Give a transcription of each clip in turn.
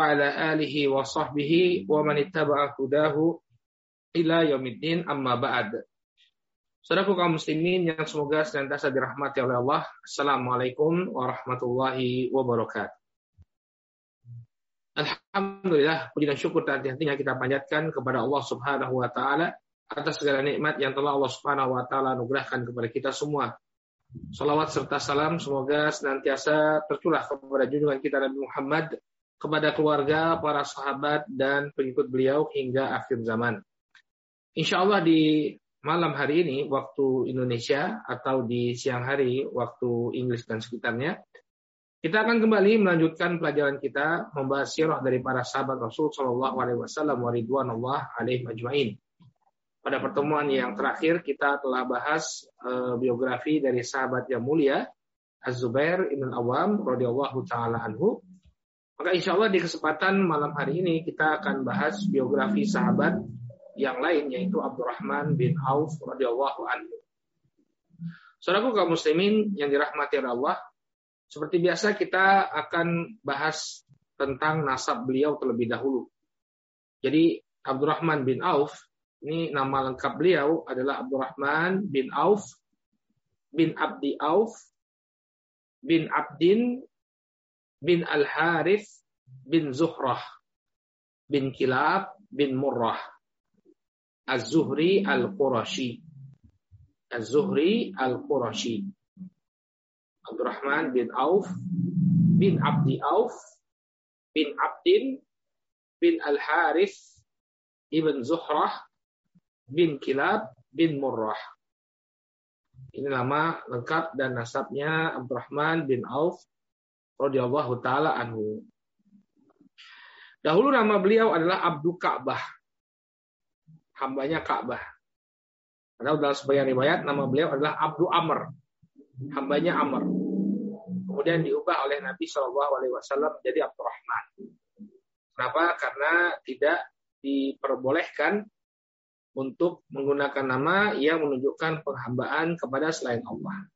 alihi wa sahbihi wa man ittaba'a hudahu ila yaumiddin amma ba'd. Saudaraku kaum muslimin yang semoga senantiasa dirahmati oleh Allah. Assalamualaikum warahmatullahi wabarakatuh. Alhamdulillah, puji dan syukur dan hatinya kita panjatkan kepada Allah Subhanahu wa taala atas segala nikmat yang telah Allah Subhanahu wa taala anugerahkan kepada kita semua. Salawat serta salam semoga senantiasa tercurah kepada junjungan kita Nabi Muhammad kepada keluarga, para sahabat, dan pengikut beliau hingga akhir zaman. Insya Allah di malam hari ini, waktu Indonesia, atau di siang hari, waktu Inggris dan sekitarnya, kita akan kembali melanjutkan pelajaran kita membahas sirah dari para sahabat Rasul Shallallahu Alaihi Wasallam waridwanullah alaihi majmain. Pada pertemuan yang terakhir kita telah bahas e, biografi dari sahabat yang mulia Az-Zubair ibn Awam radhiyallahu taala anhu maka insya Allah di kesempatan malam hari ini kita akan bahas biografi sahabat yang lain yaitu Abdurrahman bin Auf radhiyallahu anhu. Saudaraku kaum muslimin yang dirahmati Allah, seperti biasa kita akan bahas tentang nasab beliau terlebih dahulu. Jadi Abdurrahman bin Auf ini nama lengkap beliau adalah Abdurrahman bin Auf bin Abdi Auf bin Abdin bin Al-Harith bin Zuhrah bin Kilab bin Murrah. Az-Zuhri Al-Qurashi. Az-Zuhri Al-Qurashi. Abdurrahman bin Auf bin Abdi Auf bin Abdin bin Al-Harith ibn Zuhrah bin Kilab bin Murrah. Ini nama lengkap dan nasabnya Abdurrahman bin Auf radhiyallahu taala anhu. Dahulu nama beliau adalah Abdul Ka'bah. Hambanya Ka'bah. Karena dalam sebagian riwayat nama beliau adalah Abdul Amr. Hambanya Amr. Kemudian diubah oleh Nabi Shallallahu Alaihi Wasallam menjadi Abdurrahman. Kenapa? Karena tidak diperbolehkan untuk menggunakan nama yang menunjukkan penghambaan kepada selain Allah.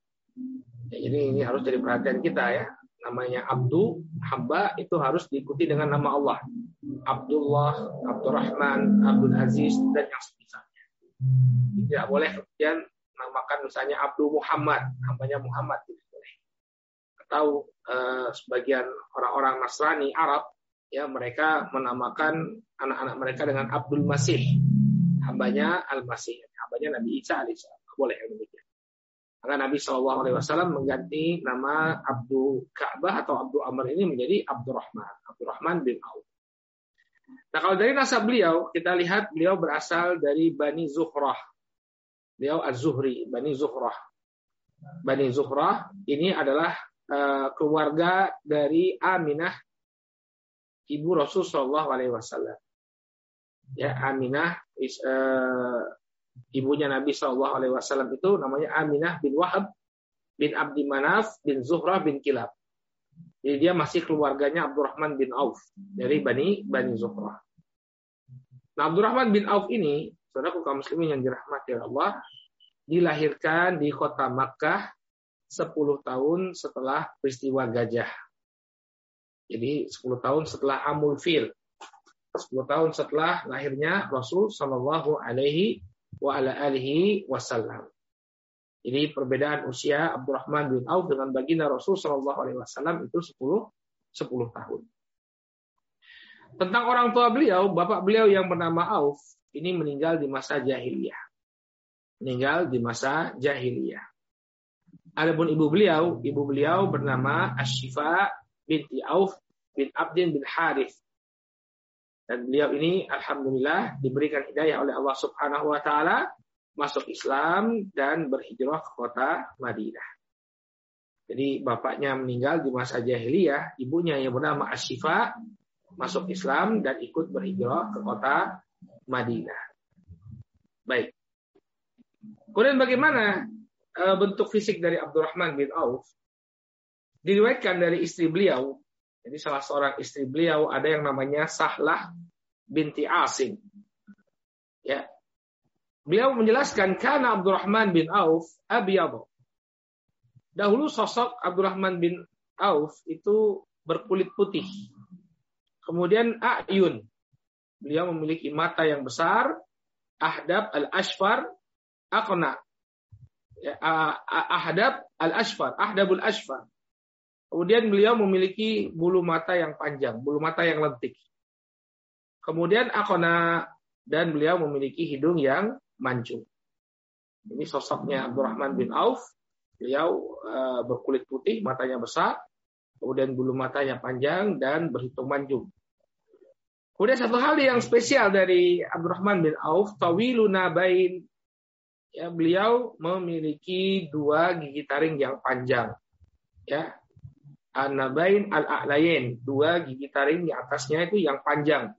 Ya, jadi ini harus jadi perhatian kita ya namanya Abdu, hamba itu harus diikuti dengan nama Allah. Abdullah, Abdurrahman, Abdul Aziz, dan yang semisalnya. Tidak boleh kemudian namakan misalnya Abdul Muhammad, hambanya Muhammad. Tidak boleh. Atau eh, sebagian orang-orang Nasrani Arab, ya mereka menamakan anak-anak mereka dengan Abdul Masih, hambanya Al-Masih, hambanya Nabi Isa alaihissalam. Boleh demikian. Maka Nabi Shallallahu Alaihi Wasallam mengganti nama Abdul Ka'bah atau Abdul Amr ini menjadi Abdurrahman, Abdurrahman bin Auf. Nah kalau dari nasab beliau, kita lihat beliau berasal dari Bani Zuhrah. Beliau Az-Zuhri, Bani Zuhrah. Bani Zuhrah ini adalah uh, keluarga dari Aminah, ibu Rasul Shallallahu Alaihi Wasallam. Ya Aminah is, uh, ibunya Nabi Shallallahu Alaihi Wasallam itu namanya Aminah bin Wahab bin Abdi Manaf bin Zuhrah bin Kilab. Jadi dia masih keluarganya Abdurrahman bin Auf dari Bani Bani Zuhrah. Nah Abdurrahman bin Auf ini, saudaraku kaum muslimin yang dirahmati Allah, dilahirkan di kota Makkah 10 tahun setelah peristiwa gajah. Jadi 10 tahun setelah Amul Fil. 10 tahun setelah lahirnya Rasul Shallallahu Alaihi wa ala alihi wasallam. Ini perbedaan usia Abdurrahman bin Auf dengan baginda Rasul Shallallahu Alaihi Wasallam itu 10 10 tahun. Tentang orang tua beliau, bapak beliau yang bernama Auf ini meninggal di masa jahiliyah. Meninggal di masa jahiliyah. Adapun ibu beliau, ibu beliau bernama Ashifa binti Auf bin Abdin bin Harith dan beliau ini alhamdulillah diberikan hidayah oleh Allah Subhanahu wa taala masuk Islam dan berhijrah ke kota Madinah. Jadi bapaknya meninggal di masa jahiliyah, ibunya yang bernama Asyifa masuk Islam dan ikut berhijrah ke kota Madinah. Baik. Kemudian bagaimana uh, bentuk fisik dari Abdurrahman bin Auf? Diriwayatkan dari istri beliau, jadi salah seorang istri beliau ada yang namanya Sahlah binti Asim. Ya. Beliau menjelaskan karena Abdurrahman bin Auf abiyadh. Dahulu sosok Abdurrahman bin Auf itu berkulit putih. Kemudian ayun. Beliau memiliki mata yang besar, ahdab al-ashfar, aqna. Ya, ahdab al-ashfar, ahdabul ashfar. Kemudian beliau memiliki bulu mata yang panjang, bulu mata yang lentik. Kemudian akona dan beliau memiliki hidung yang mancung. Ini sosoknya Abdurrahman bin Auf. Beliau uh, berkulit putih, matanya besar, kemudian bulu matanya panjang dan berhitung mancung. Kemudian satu hal yang spesial dari Abdurrahman bin Auf, tawilu nabain. Ya, beliau memiliki dua gigi taring yang panjang. Ya, An-nabain al-a'layin. Dua gigi taring di atasnya itu yang panjang.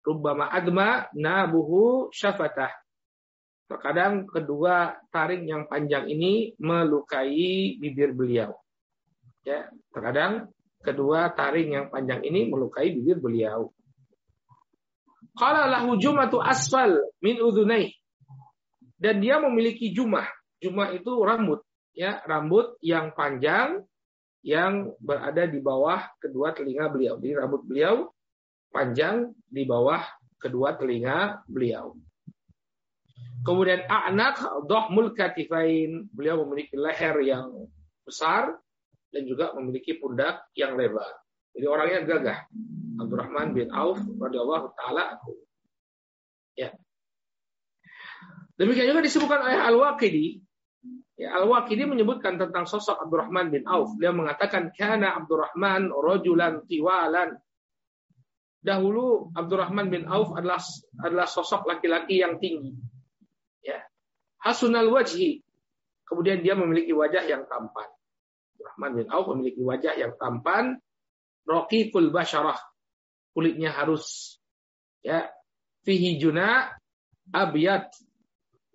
Rubbama adma nabuhu syafatah. Terkadang kedua taring yang panjang ini melukai bibir beliau. Ya, terkadang kedua taring yang panjang ini melukai bibir beliau. Qala lahu jumatu asfal min udhunai. Dan dia memiliki jumah. Jumah itu rambut, ya, rambut yang panjang yang berada di bawah kedua telinga beliau. Jadi rambut beliau panjang di bawah kedua telinga beliau. Kemudian anak dohmul katifain. Beliau memiliki leher yang besar dan juga memiliki pundak yang lebar. Jadi orangnya gagah. Abdurrahman bin Auf radhiyallahu taala Ya. Demikian juga disebutkan oleh Al-Waqidi Ya, Al-Waqidi menyebutkan tentang sosok Abdurrahman bin Auf. Dia mengatakan kana Abdurrahman rajulan tiwalan. Dahulu Abdurrahman bin Auf adalah adalah sosok laki-laki yang tinggi. Ya. Hasunal wajhi. Kemudian dia memiliki wajah yang tampan. Abdurrahman bin Auf memiliki wajah yang tampan. Raqiqul basyarah. Kulitnya harus ya fihi juna abiyat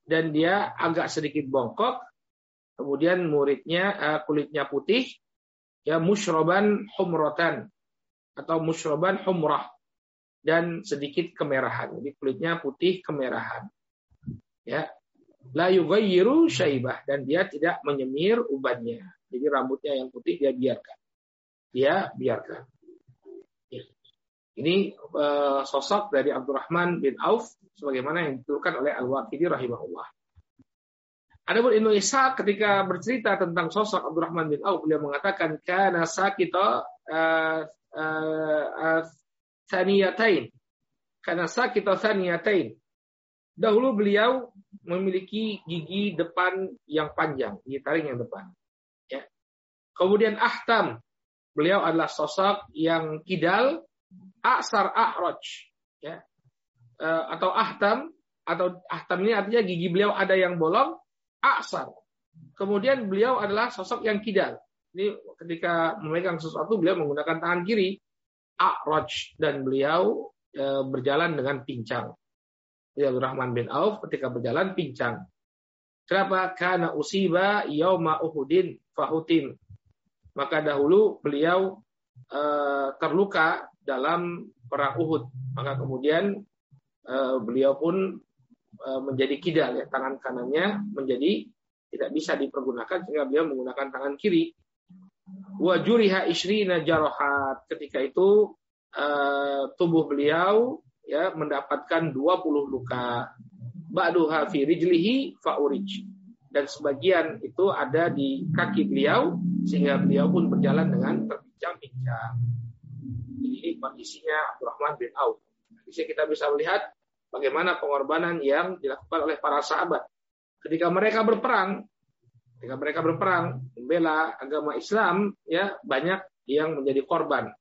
dan dia agak sedikit bongkok Kemudian muridnya uh, kulitnya putih, ya musyroban humrotan atau musyroban humrah dan sedikit kemerahan. Jadi kulitnya putih kemerahan. Ya. La yughayyiru syaibah dan dia tidak menyemir ubannya. Jadi rambutnya yang putih dia biarkan. Dia biarkan. Ini uh, sosok dari Abdurrahman bin Auf sebagaimana yang dituturkan oleh Al-Waqidi rahimahullah. Adapun Ibnu Isa ketika bercerita tentang sosok Abdurrahman bin Auf beliau mengatakan kana sakita uh, uh, saniyatain. Karena sakita saniyatain. Dahulu beliau memiliki gigi depan yang panjang, gigi taring yang depan. Ya. Kemudian Ahtam, beliau adalah sosok yang kidal, aksar ahroj, ya. Uh, atau Ahtam, atau Ahtam ini artinya gigi beliau ada yang bolong, Aksar. Kemudian beliau adalah sosok yang kidal. Ini ketika memegang sesuatu beliau menggunakan tangan kiri. A'raj dan beliau e, berjalan dengan pincang. Abdul Rahman bin Auf ketika berjalan pincang. Kenapa? Karena usiba yauma Uhudin fahutin. Maka dahulu beliau e, terluka dalam perang Uhud. Maka kemudian e, beliau pun E, menjadi kidal ya. Tangan kanannya menjadi tidak bisa dipergunakan sehingga beliau menggunakan tangan kiri. Wa juriha isrina jarohat. Ketika itu uh, tubuh beliau ya mendapatkan 20 luka. Ba'duha fi rijlihi fa'urij. Dan sebagian itu ada di kaki beliau sehingga beliau pun berjalan dengan terbincang-bincang. Ini kondisinya Abdurrahman bin Auf. Di sini kita bisa melihat bagaimana pengorbanan yang dilakukan oleh para sahabat. Ketika mereka berperang, ketika mereka berperang membela agama Islam, ya banyak yang menjadi korban.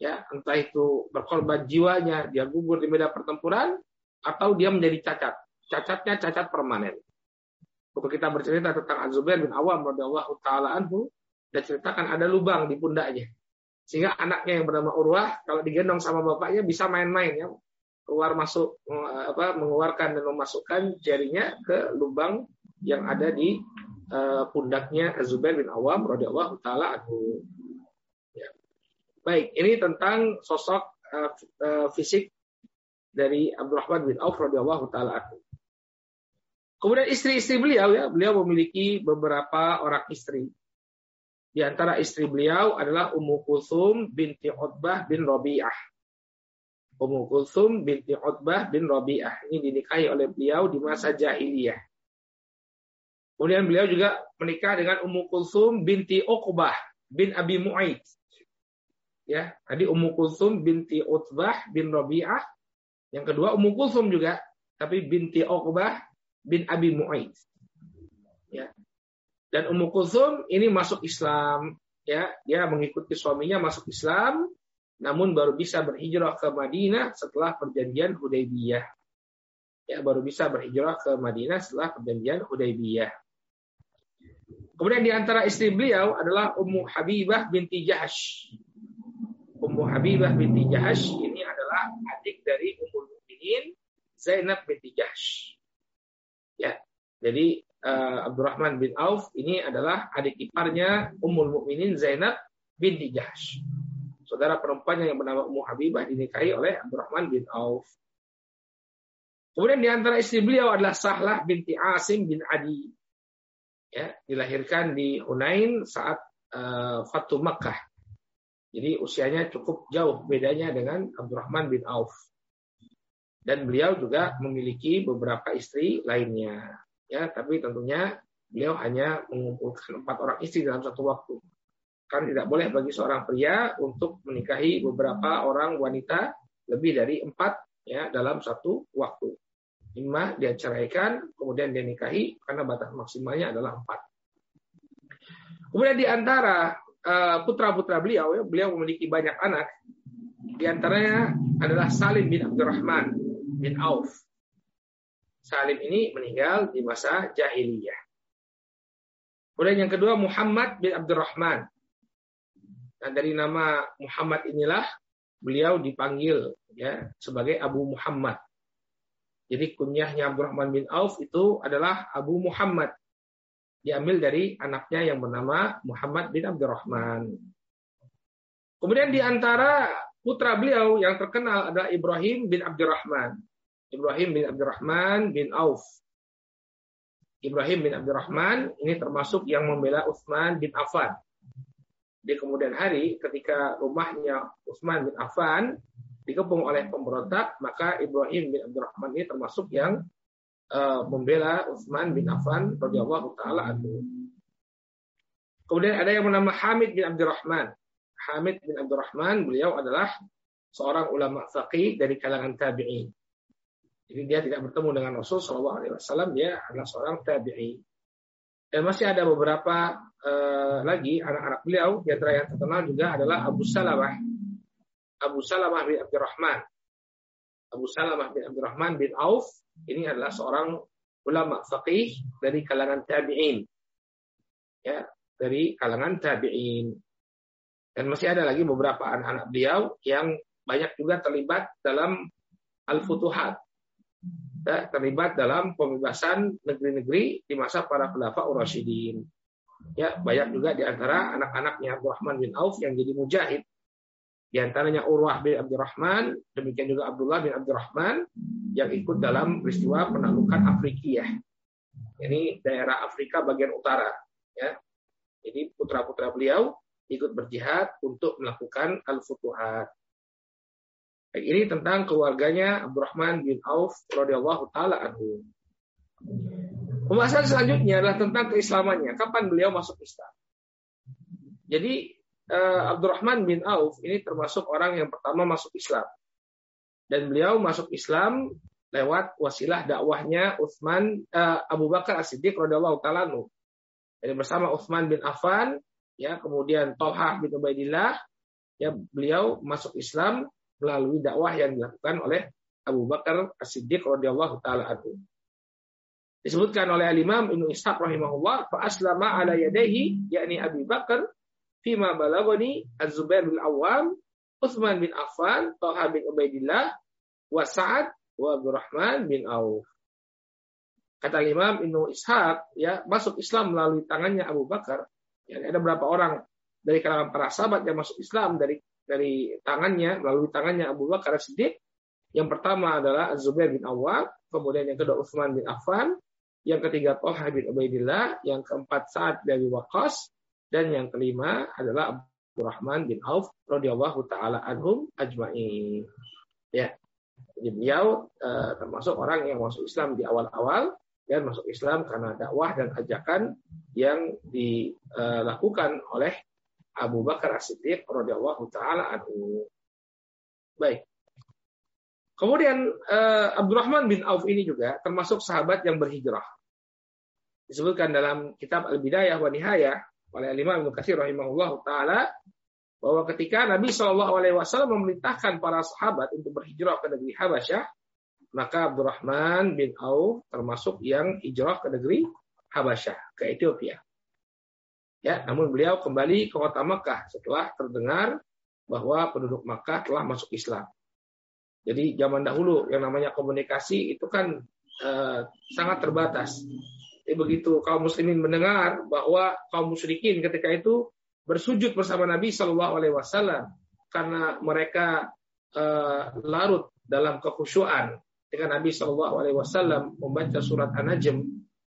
Ya, entah itu berkorban jiwanya, dia gugur di medan pertempuran, atau dia menjadi cacat. Cacatnya cacat permanen. Kalau kita bercerita tentang Az-Zubair bin Awam radhiyallahu taala anhu, dan ceritakan ada lubang di pundaknya. Sehingga anaknya yang bernama Urwah kalau digendong sama bapaknya bisa main-main ya. Keluar masuk apa mengeluarkan dan memasukkan jarinya ke lubang yang ada di uh, pundaknya Zubair bin Awam radhiyallahu taala anhu. Ya. Baik, ini tentang sosok uh, fisik dari Abdurrahman bin Auf radhiyallahu taala anhu. Kemudian istri-istri beliau ya, beliau memiliki beberapa orang istri. Di antara istri beliau adalah Ummu Kulsum binti Utbah bin Rabi'ah. Ummu Kulsum binti Utbah bin Rabi'ah. Ini dinikahi oleh beliau di masa jahiliyah. Kemudian beliau juga menikah dengan Ummu Kulsum binti Uqbah bin Abi Mu'aid. Ya, tadi Ummu Kulsum binti Utbah bin Rabi'ah. Yang kedua Ummu Kulsum juga, tapi binti Uqbah bin Abi Mu'aid. Dan Ummu Kulsum ini masuk Islam, ya, dia mengikuti suaminya masuk Islam, namun baru bisa berhijrah ke Madinah setelah perjanjian Hudaybiyah. Ya, baru bisa berhijrah ke Madinah setelah perjanjian Hudaybiyah. Kemudian di antara istri beliau adalah Ummu Habibah binti Jahash. Ummu Habibah binti Jahash ini adalah adik dari Ummul Mukminin Zainab binti Jahash. Ya. Jadi uh, Abdurrahman bin Auf ini adalah adik iparnya Ummul Mukminin Zainab binti Jahsh. Saudara perempuannya yang bernama Ummu Habibah dinikahi oleh Abdurrahman bin Auf. Kemudian di antara istri beliau adalah Sahlah binti Asim bin Adi. Ya, dilahirkan di Hunain saat uh, Fatu Makkah. Jadi usianya cukup jauh bedanya dengan Abdurrahman bin Auf. Dan beliau juga memiliki beberapa istri lainnya ya tapi tentunya beliau hanya mengumpulkan empat orang istri dalam satu waktu. Kan tidak boleh bagi seorang pria untuk menikahi beberapa orang wanita lebih dari empat ya dalam satu waktu. Lima dia ceraikan kemudian dia nikahi karena batas maksimalnya adalah empat. Kemudian di antara uh, putra-putra beliau ya, beliau memiliki banyak anak. Di antaranya adalah Salim bin Abdurrahman bin Auf Salim ini meninggal di masa jahiliyah. Kemudian yang kedua Muhammad bin Abdurrahman. Nah, dari nama Muhammad inilah beliau dipanggil ya sebagai Abu Muhammad. Jadi kunyahnya Abdurrahman bin Auf itu adalah Abu Muhammad. Diambil dari anaknya yang bernama Muhammad bin Abdurrahman. Kemudian di antara putra beliau yang terkenal adalah Ibrahim bin Abdurrahman. Ibrahim bin Abdurrahman bin Auf. Ibrahim bin Abdurrahman ini termasuk yang membela Utsman bin Affan. Di kemudian hari ketika rumahnya Utsman bin Affan dikepung oleh pemberontak, maka Ibrahim bin Abdurrahman ini termasuk yang uh, membela Utsman bin Affan radhiyallahu taala anhu. Kemudian ada yang bernama Hamid bin Abdurrahman. Hamid bin Abdurrahman beliau adalah seorang ulama faqih dari kalangan tabi'in. Jadi dia tidak bertemu dengan Rasul Shallallahu Alaihi Wasallam. Dia adalah seorang tabi'i. Dan masih ada beberapa uh, lagi anak-anak beliau. Antara yang terkenal juga adalah Abu Salamah. Abu Salamah bin Abdurrahman. Abu Salamah bin Abdurrahman bin Auf. Ini adalah seorang ulama faqih dari kalangan tabi'in. Ya, dari kalangan tabi'in. Dan masih ada lagi beberapa anak-anak beliau yang banyak juga terlibat dalam al-futuhat, ya, terlibat dalam pembebasan negeri-negeri di masa para khulafa Urasyidin. Ya, banyak juga di antara anak-anaknya Abdurrahman bin Auf yang jadi mujahid. Di antaranya Urwah bin Abdurrahman, demikian juga Abdullah bin Abdurrahman yang ikut dalam peristiwa penaklukan Afrikiyah. Ini daerah Afrika bagian utara. Ya. Jadi putra-putra beliau ikut berjihad untuk melakukan al-futuhat. Ini tentang keluarganya Abdurrahman bin Auf radhiyallahu taala anhu. Pembahasan selanjutnya adalah tentang keislamannya. Kapan beliau masuk Islam? Jadi uh, Abdurrahman bin Auf ini termasuk orang yang pertama masuk Islam. Dan beliau masuk Islam lewat wasilah dakwahnya Utsman uh, Abu Bakar As-Siddiq radhiyallahu taala anhu. Jadi bersama Utsman bin Affan, ya kemudian Tolhah bin Ubaidillah, ya beliau masuk Islam melalui dakwah yang dilakukan oleh Abu Bakar As-Siddiq radhiyallahu taala anhu. Disebutkan oleh Al-Imam Ibnu Ishaq rahimahullah, fa aslama ala yadayhi yakni Abu Bakar fima balagoni Az-Zubair bin Awam, Utsman bin Affan, Thaha bin Ubaidillah, wa Sa'ad wa Abdurrahman bin Auf. Kata Imam Ibnu Ishaq, ya masuk Islam melalui tangannya Abu Bakar. Ya, ada berapa orang dari kalangan para sahabat yang masuk Islam dari dari tangannya melalui tangannya Abu Bakar Siddiq. Yang pertama adalah Az-Zubair bin Awam, kemudian yang kedua Utsman bin Affan, yang ketiga Thaha bin Ubaidillah, yang keempat Sa'ad dari Waqqas, dan yang kelima adalah Abdurrahman bin Auf radhiyallahu taala anhum ajma'in. Ya. Jadi beliau uh, termasuk orang yang masuk Islam di awal-awal dan masuk Islam karena dakwah dan ajakan yang dilakukan oleh Abu Bakar As-Siddiq radhiyallahu taala anhu. Baik. Kemudian uh, Abdurrahman bin Auf ini juga termasuk sahabat yang berhijrah. Disebutkan dalam kitab Al-Bidayah wa Nihayah oleh Imam Ibnu Katsir rahimahullah taala bahwa ketika Nabi Shallallahu alaihi wasallam memerintahkan para sahabat untuk berhijrah ke negeri Habasyah, maka Abdurrahman bin Auf termasuk yang hijrah ke negeri Habasyah, ke Ethiopia. Ya, namun beliau kembali ke kota Makkah setelah terdengar bahwa penduduk Makkah telah masuk Islam. Jadi zaman dahulu yang namanya komunikasi itu kan eh, sangat terbatas. Jadi begitu kaum muslimin mendengar bahwa kaum musyrikin ketika itu bersujud bersama Nabi Shallallahu Alaihi Wasallam karena mereka eh, larut dalam kekhusyuan dengan Nabi Shallallahu Alaihi Wasallam membaca surat An-Najm,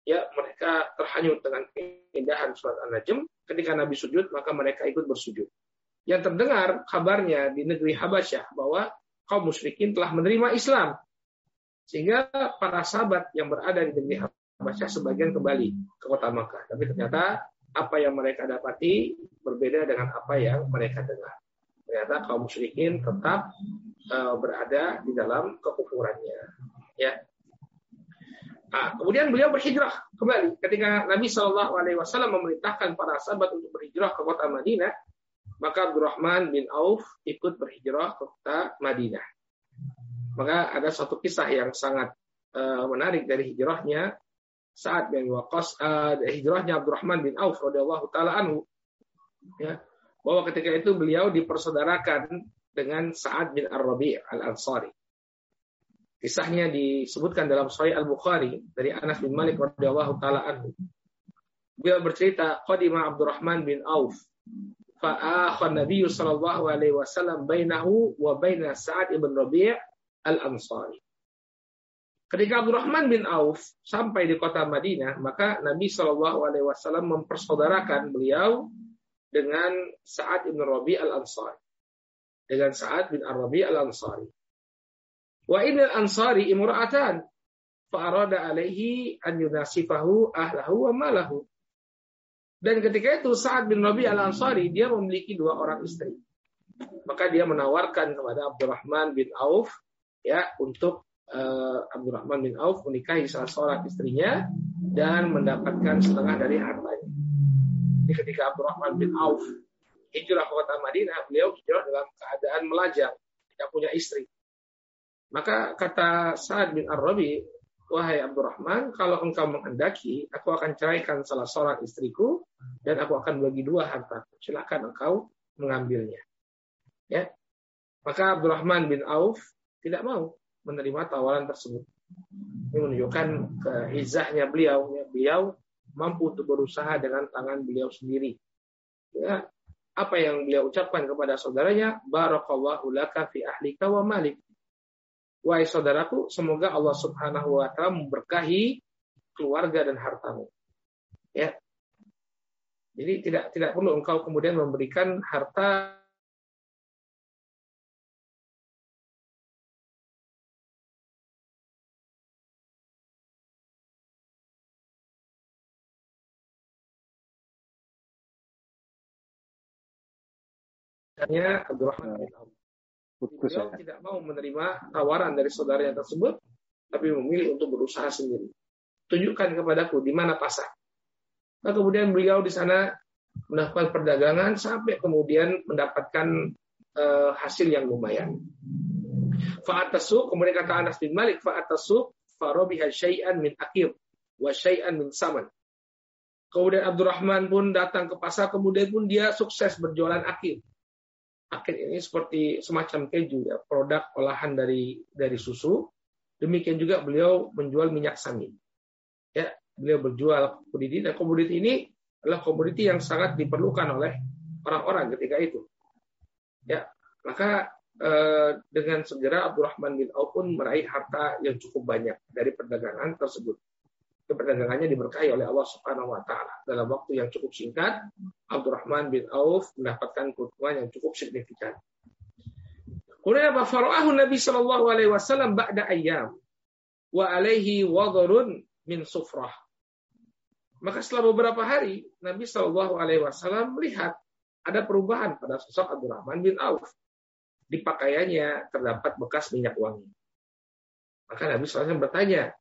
ya mereka terhanyut dengan keindahan surat An-Najm. Ketika Nabi sujud, maka mereka ikut bersujud. Yang terdengar kabarnya di negeri Habasyah bahwa kaum musyrikin telah menerima Islam. Sehingga para sahabat yang berada di negeri Habasyah sebagian kembali ke kota Makkah. Tapi ternyata apa yang mereka dapati berbeda dengan apa yang mereka dengar. Ternyata kaum musyrikin tetap uh, berada di dalam kekufurannya. Ya. Nah, kemudian beliau berhijrah kembali ketika Nabi Shallallahu Alaihi Wasallam memerintahkan para sahabat untuk berhijrah ke kota Madinah maka Abdurrahman bin Auf ikut berhijrah ke kota Madinah. Maka ada satu kisah yang sangat uh, menarik dari hijrahnya saat bin Waqqas uh, hijrahnya Abdurrahman bin Auf radhiyallahu taala ya bahwa ketika itu beliau dipersaudarakan dengan Sa'ad bin Ar-Rabi' Al-Ansari. Kisahnya disebutkan dalam Sahih Al-Bukhari dari Anas bin Malik radhiyallahu taala anhu. Beliau bercerita, "Qadima Abdurrahman bin Auf fa'akhan Nabi sallallahu alaihi wasallam bainahu wa baina Sa'ad ibn Rabi' al-Ansari. Ketika Abdurrahman bin Auf sampai di kota Madinah, maka Nabi Shallallahu Alaihi Wasallam mempersaudarakan beliau dengan Sa'ad bin Rabi al Ansari, dengan Sa'ad bin Rabi al Ansari. Wa al Ansari imra'atan, fa'arada alaihi an yunasifahu ahlahu wa malahu. Dan ketika itu Sa'ad bin Rabi al-Ansari dia memiliki dua orang istri. Maka dia menawarkan kepada Abdurrahman bin Auf ya untuk uh, Abdurrahman bin Auf menikahi salah seorang istrinya dan mendapatkan setengah dari hartanya. Jadi ketika Abdurrahman bin Auf hijrah ke kota Madinah, beliau hijrah dalam keadaan melajang, tidak punya istri. Maka kata Sa'ad bin Ar-Rabi, Wahai Abdurrahman, kalau engkau menghendaki, aku akan ceraikan salah seorang istriku dan aku akan bagi dua harta. Silakan engkau mengambilnya. Ya. Maka Abdurrahman bin Auf tidak mau menerima tawaran tersebut. Ini menunjukkan keizahnya beliau. Ya, beliau mampu untuk berusaha dengan tangan beliau sendiri. Ya, apa yang beliau ucapkan kepada saudaranya, Barakallahu laka fi ahlika wa malik. Wahai saudaraku, semoga Allah Subhanahu wa taala memberkahi keluarga dan hartamu. Ya. Jadi tidak tidak perlu engkau kemudian memberikan harta Abdurrahman. Putus Beliau ya. tidak mau menerima tawaran dari saudaranya tersebut, tapi memilih untuk berusaha sendiri. Tunjukkan kepadaku di mana pasar. Nah, kemudian beliau di sana melakukan perdagangan sampai kemudian mendapatkan uh, hasil yang lumayan. Fa'atasu, kemudian kata Anas bin Malik, fa'atasu farobiha syai'an min akir wa syai'an min saman. Kemudian Abdurrahman pun datang ke pasar, kemudian pun dia sukses berjualan akhir. Akhir ini seperti semacam keju, ya, produk olahan dari dari susu. Demikian juga beliau menjual minyak samin. Ya, beliau berjual komoditi dan komoditi ini adalah komoditi yang sangat diperlukan oleh orang-orang ketika itu. Ya, maka eh, dengan segera Abdurrahman bin Auf pun meraih harta yang cukup banyak dari perdagangan tersebut perdagangannya diberkahi oleh Allah Subhanahu wa taala. Dalam waktu yang cukup singkat, Abdurrahman bin Auf mendapatkan keuntungan yang cukup signifikan. Kemudian apa? Fara'ahu Nabi Shallallahu alaihi wasallam ba'da ayyam wa alaihi wadrun min sufrah. Maka setelah beberapa hari, Nabi Shallallahu alaihi wasallam melihat ada perubahan pada sosok Abdurrahman bin Auf. Di pakaiannya terdapat bekas minyak wangi. Maka Nabi SAW bertanya,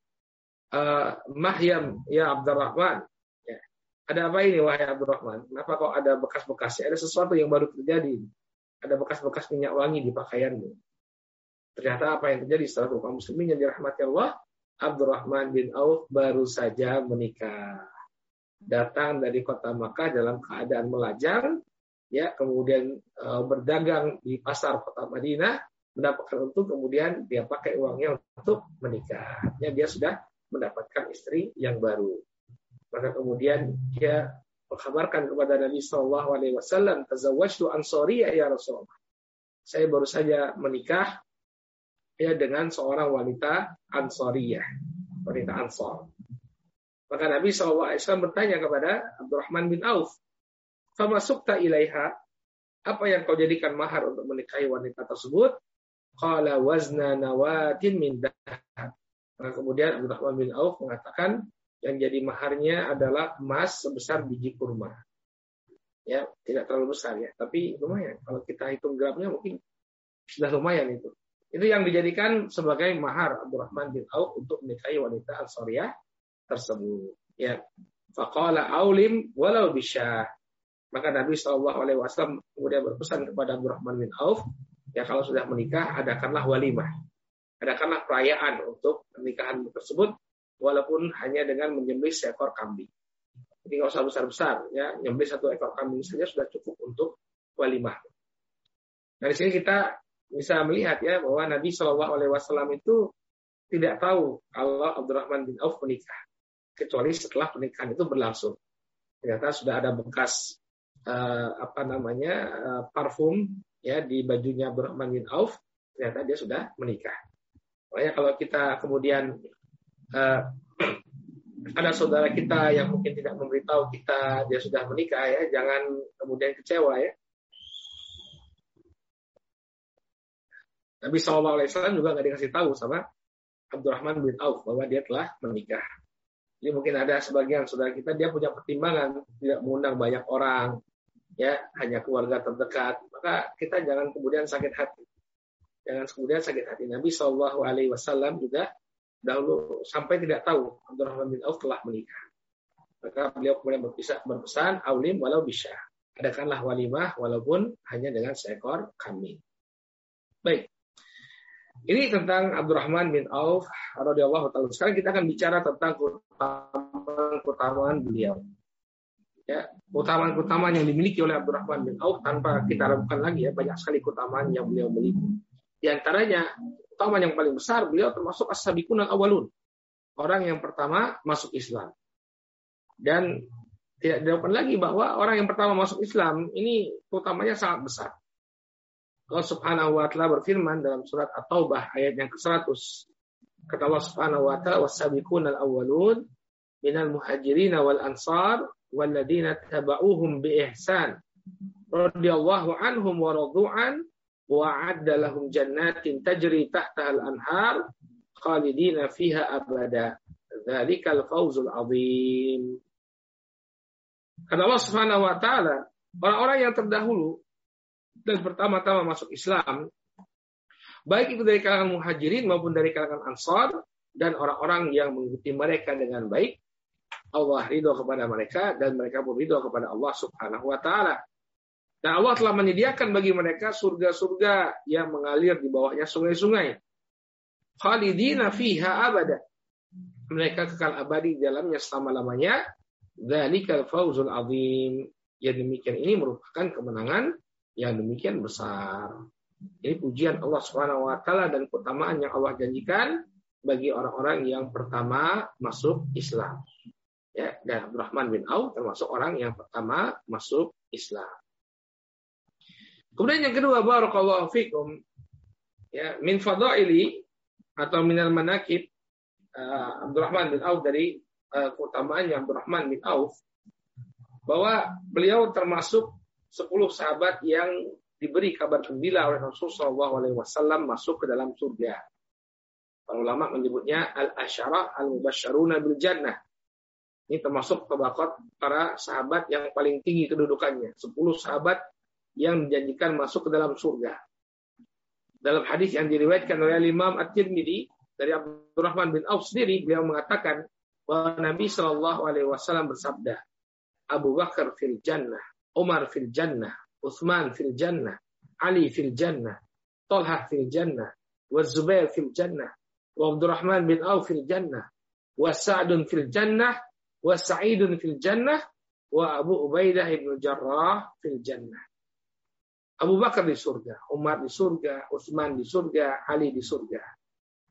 uh, Mahyam ya Abdurrahman. Ya. Ada apa ini wahai Abdurrahman? Kenapa kok ada bekas-bekasnya? Ada sesuatu yang baru terjadi. Ada bekas-bekas minyak wangi di pakaianmu. Ternyata apa yang terjadi setelah kaum muslimin yang dirahmati Allah, Abdurrahman bin Auf baru saja menikah. Datang dari kota Makkah dalam keadaan melajang, ya kemudian e, berdagang di pasar kota Madinah, mendapatkan untung, kemudian dia pakai uangnya untuk menikah. Ya, dia sudah mendapatkan istri yang baru. Maka kemudian dia mengkabarkan kepada Nabi Shallallahu Alaihi Wasallam, "Tazawwajtu Ansariyah ya Rasulullah." Saya baru saja menikah ya dengan seorang wanita Ansariyah, wanita Ansar. Maka Nabi Wasallam bertanya kepada Abdurrahman bin Auf, "Fama sukta ilaiha?" Apa yang kau jadikan mahar untuk menikahi wanita tersebut? Qala wazna nawatin min dahab. Nah, kemudian Abdurrahman bin Auf mengatakan yang jadi maharnya adalah emas sebesar biji kurma. Ya, tidak terlalu besar ya, tapi lumayan. Kalau kita hitung gramnya mungkin sudah lumayan itu. Itu yang dijadikan sebagai mahar Abdurrahman bin Auf untuk menikahi wanita Ansariyah tersebut. Ya, faqala aulim walau bisa. Maka Nabi Shallallahu Alaihi Wasallam kemudian berpesan kepada Abdurrahman bin Auf, ya kalau sudah menikah adakanlah walimah adakanlah perayaan untuk pernikahan tersebut walaupun hanya dengan menyembelih seekor kambing. Jadi nggak usah besar-besar ya, nyembelih satu ekor kambing saja sudah cukup untuk walimah. Nah di sini kita bisa melihat ya bahwa Nabi Shallallahu Alaihi Wasallam itu tidak tahu kalau Abdurrahman bin Auf menikah kecuali setelah pernikahan itu berlangsung. Ternyata sudah ada bekas uh, apa namanya uh, parfum ya di bajunya Abdurrahman bin Auf. Ternyata dia sudah menikah. Makanya kalau kita kemudian uh, ada saudara kita yang mungkin tidak memberitahu kita dia sudah menikah ya, jangan kemudian kecewa ya. Nabi SAW juga nggak dikasih tahu sama Abdurrahman bin Auf bahwa dia telah menikah. Jadi mungkin ada sebagian saudara kita dia punya pertimbangan tidak mengundang banyak orang, ya hanya keluarga terdekat. Maka kita jangan kemudian sakit hati. Jangan kemudian sakit hati. Nabi Shallallahu Alaihi Wasallam juga dahulu sampai tidak tahu Abdurrahman bin Auf telah menikah. Maka beliau kemudian berpisah, berpesan, aulim walau bisa. Adakanlah walimah walaupun hanya dengan seekor kambing. Baik. Ini tentang Abdurrahman bin Auf radhiyallahu taala. Sekarang kita akan bicara tentang keutamaan-keutamaan beliau. Ya, keutamaan-keutamaan yang dimiliki oleh Abdurrahman bin Auf tanpa kita ragukan lagi ya banyak sekali keutamaan yang beliau miliki. Di antaranya, utama yang paling besar, beliau termasuk as-sabiqun awalun Orang yang pertama masuk Islam. Dan tidak dilakukan lagi bahwa orang yang pertama masuk Islam ini utamanya sangat besar. Allah Subhanahu wa taala berfirman dalam surat At-Taubah ayat yang ke-100. Kata Allah Subhanahu wa taala was-sabiqun al-awwalun minal muhajirin wal ansar walladzina tabauhum bi ihsan radhiyallahu anhum wa radu'an wa'adda lahum jannatin tajri tahtaha al-anhar khalidina fiha abada. Dzalikal fawzul azim. Kata Allah Subhanahu wa taala, orang-orang yang terdahulu dan pertama-tama masuk Islam, baik itu dari kalangan muhajirin maupun dari kalangan ansar dan orang-orang yang mengikuti mereka dengan baik, Allah ridho kepada mereka dan mereka pun ridho kepada Allah Subhanahu wa taala. Dan Allah telah menyediakan bagi mereka surga-surga yang mengalir di bawahnya sungai-sungai. Khalidina fiha abada. Mereka kekal abadi di dalamnya selama-lamanya. Dzalikal fawzul azim. Yang demikian ini merupakan kemenangan yang demikian besar. Ini pujian Allah Subhanahu wa taala dan keutamaan yang Allah janjikan bagi orang-orang yang pertama masuk Islam. Ya, dan Abdurrahman bin Auf termasuk orang yang pertama masuk Islam. Kemudian yang kedua barakallahu fikum ya min fadaili atau minal manakib uh, Abdurrahman bin Auf dari uh, keutamaannya Abdurrahman bin Auf bahwa beliau termasuk 10 sahabat yang diberi kabar gembira oleh Rasulullah SAW masuk ke dalam surga. Para ulama menyebutnya al-asyarah al-mubasyaruna bil jannah. Ini termasuk tabaqat para sahabat yang paling tinggi kedudukannya. 10 sahabat yang dijanjikan masuk ke dalam surga. Dalam hadis yang diriwayatkan oleh Imam At-Tirmidzi dari Abdurrahman bin Auf sendiri, beliau mengatakan bahwa Nabi Shallallahu Alaihi Wasallam bersabda, Abu Bakar fil jannah, Umar fil jannah, Uthman fil jannah, Ali fil jannah, Talha fil jannah, wa Zubair fil jannah, wa Abdurrahman bin Auf fil jannah, wa Sa'dun fil jannah, wa Sa'idun fil jannah, wa Abu Ubaidah ibn Jarrah fil jannah. Abu Bakar di surga, Umar di surga, Utsman di surga, Ali di surga.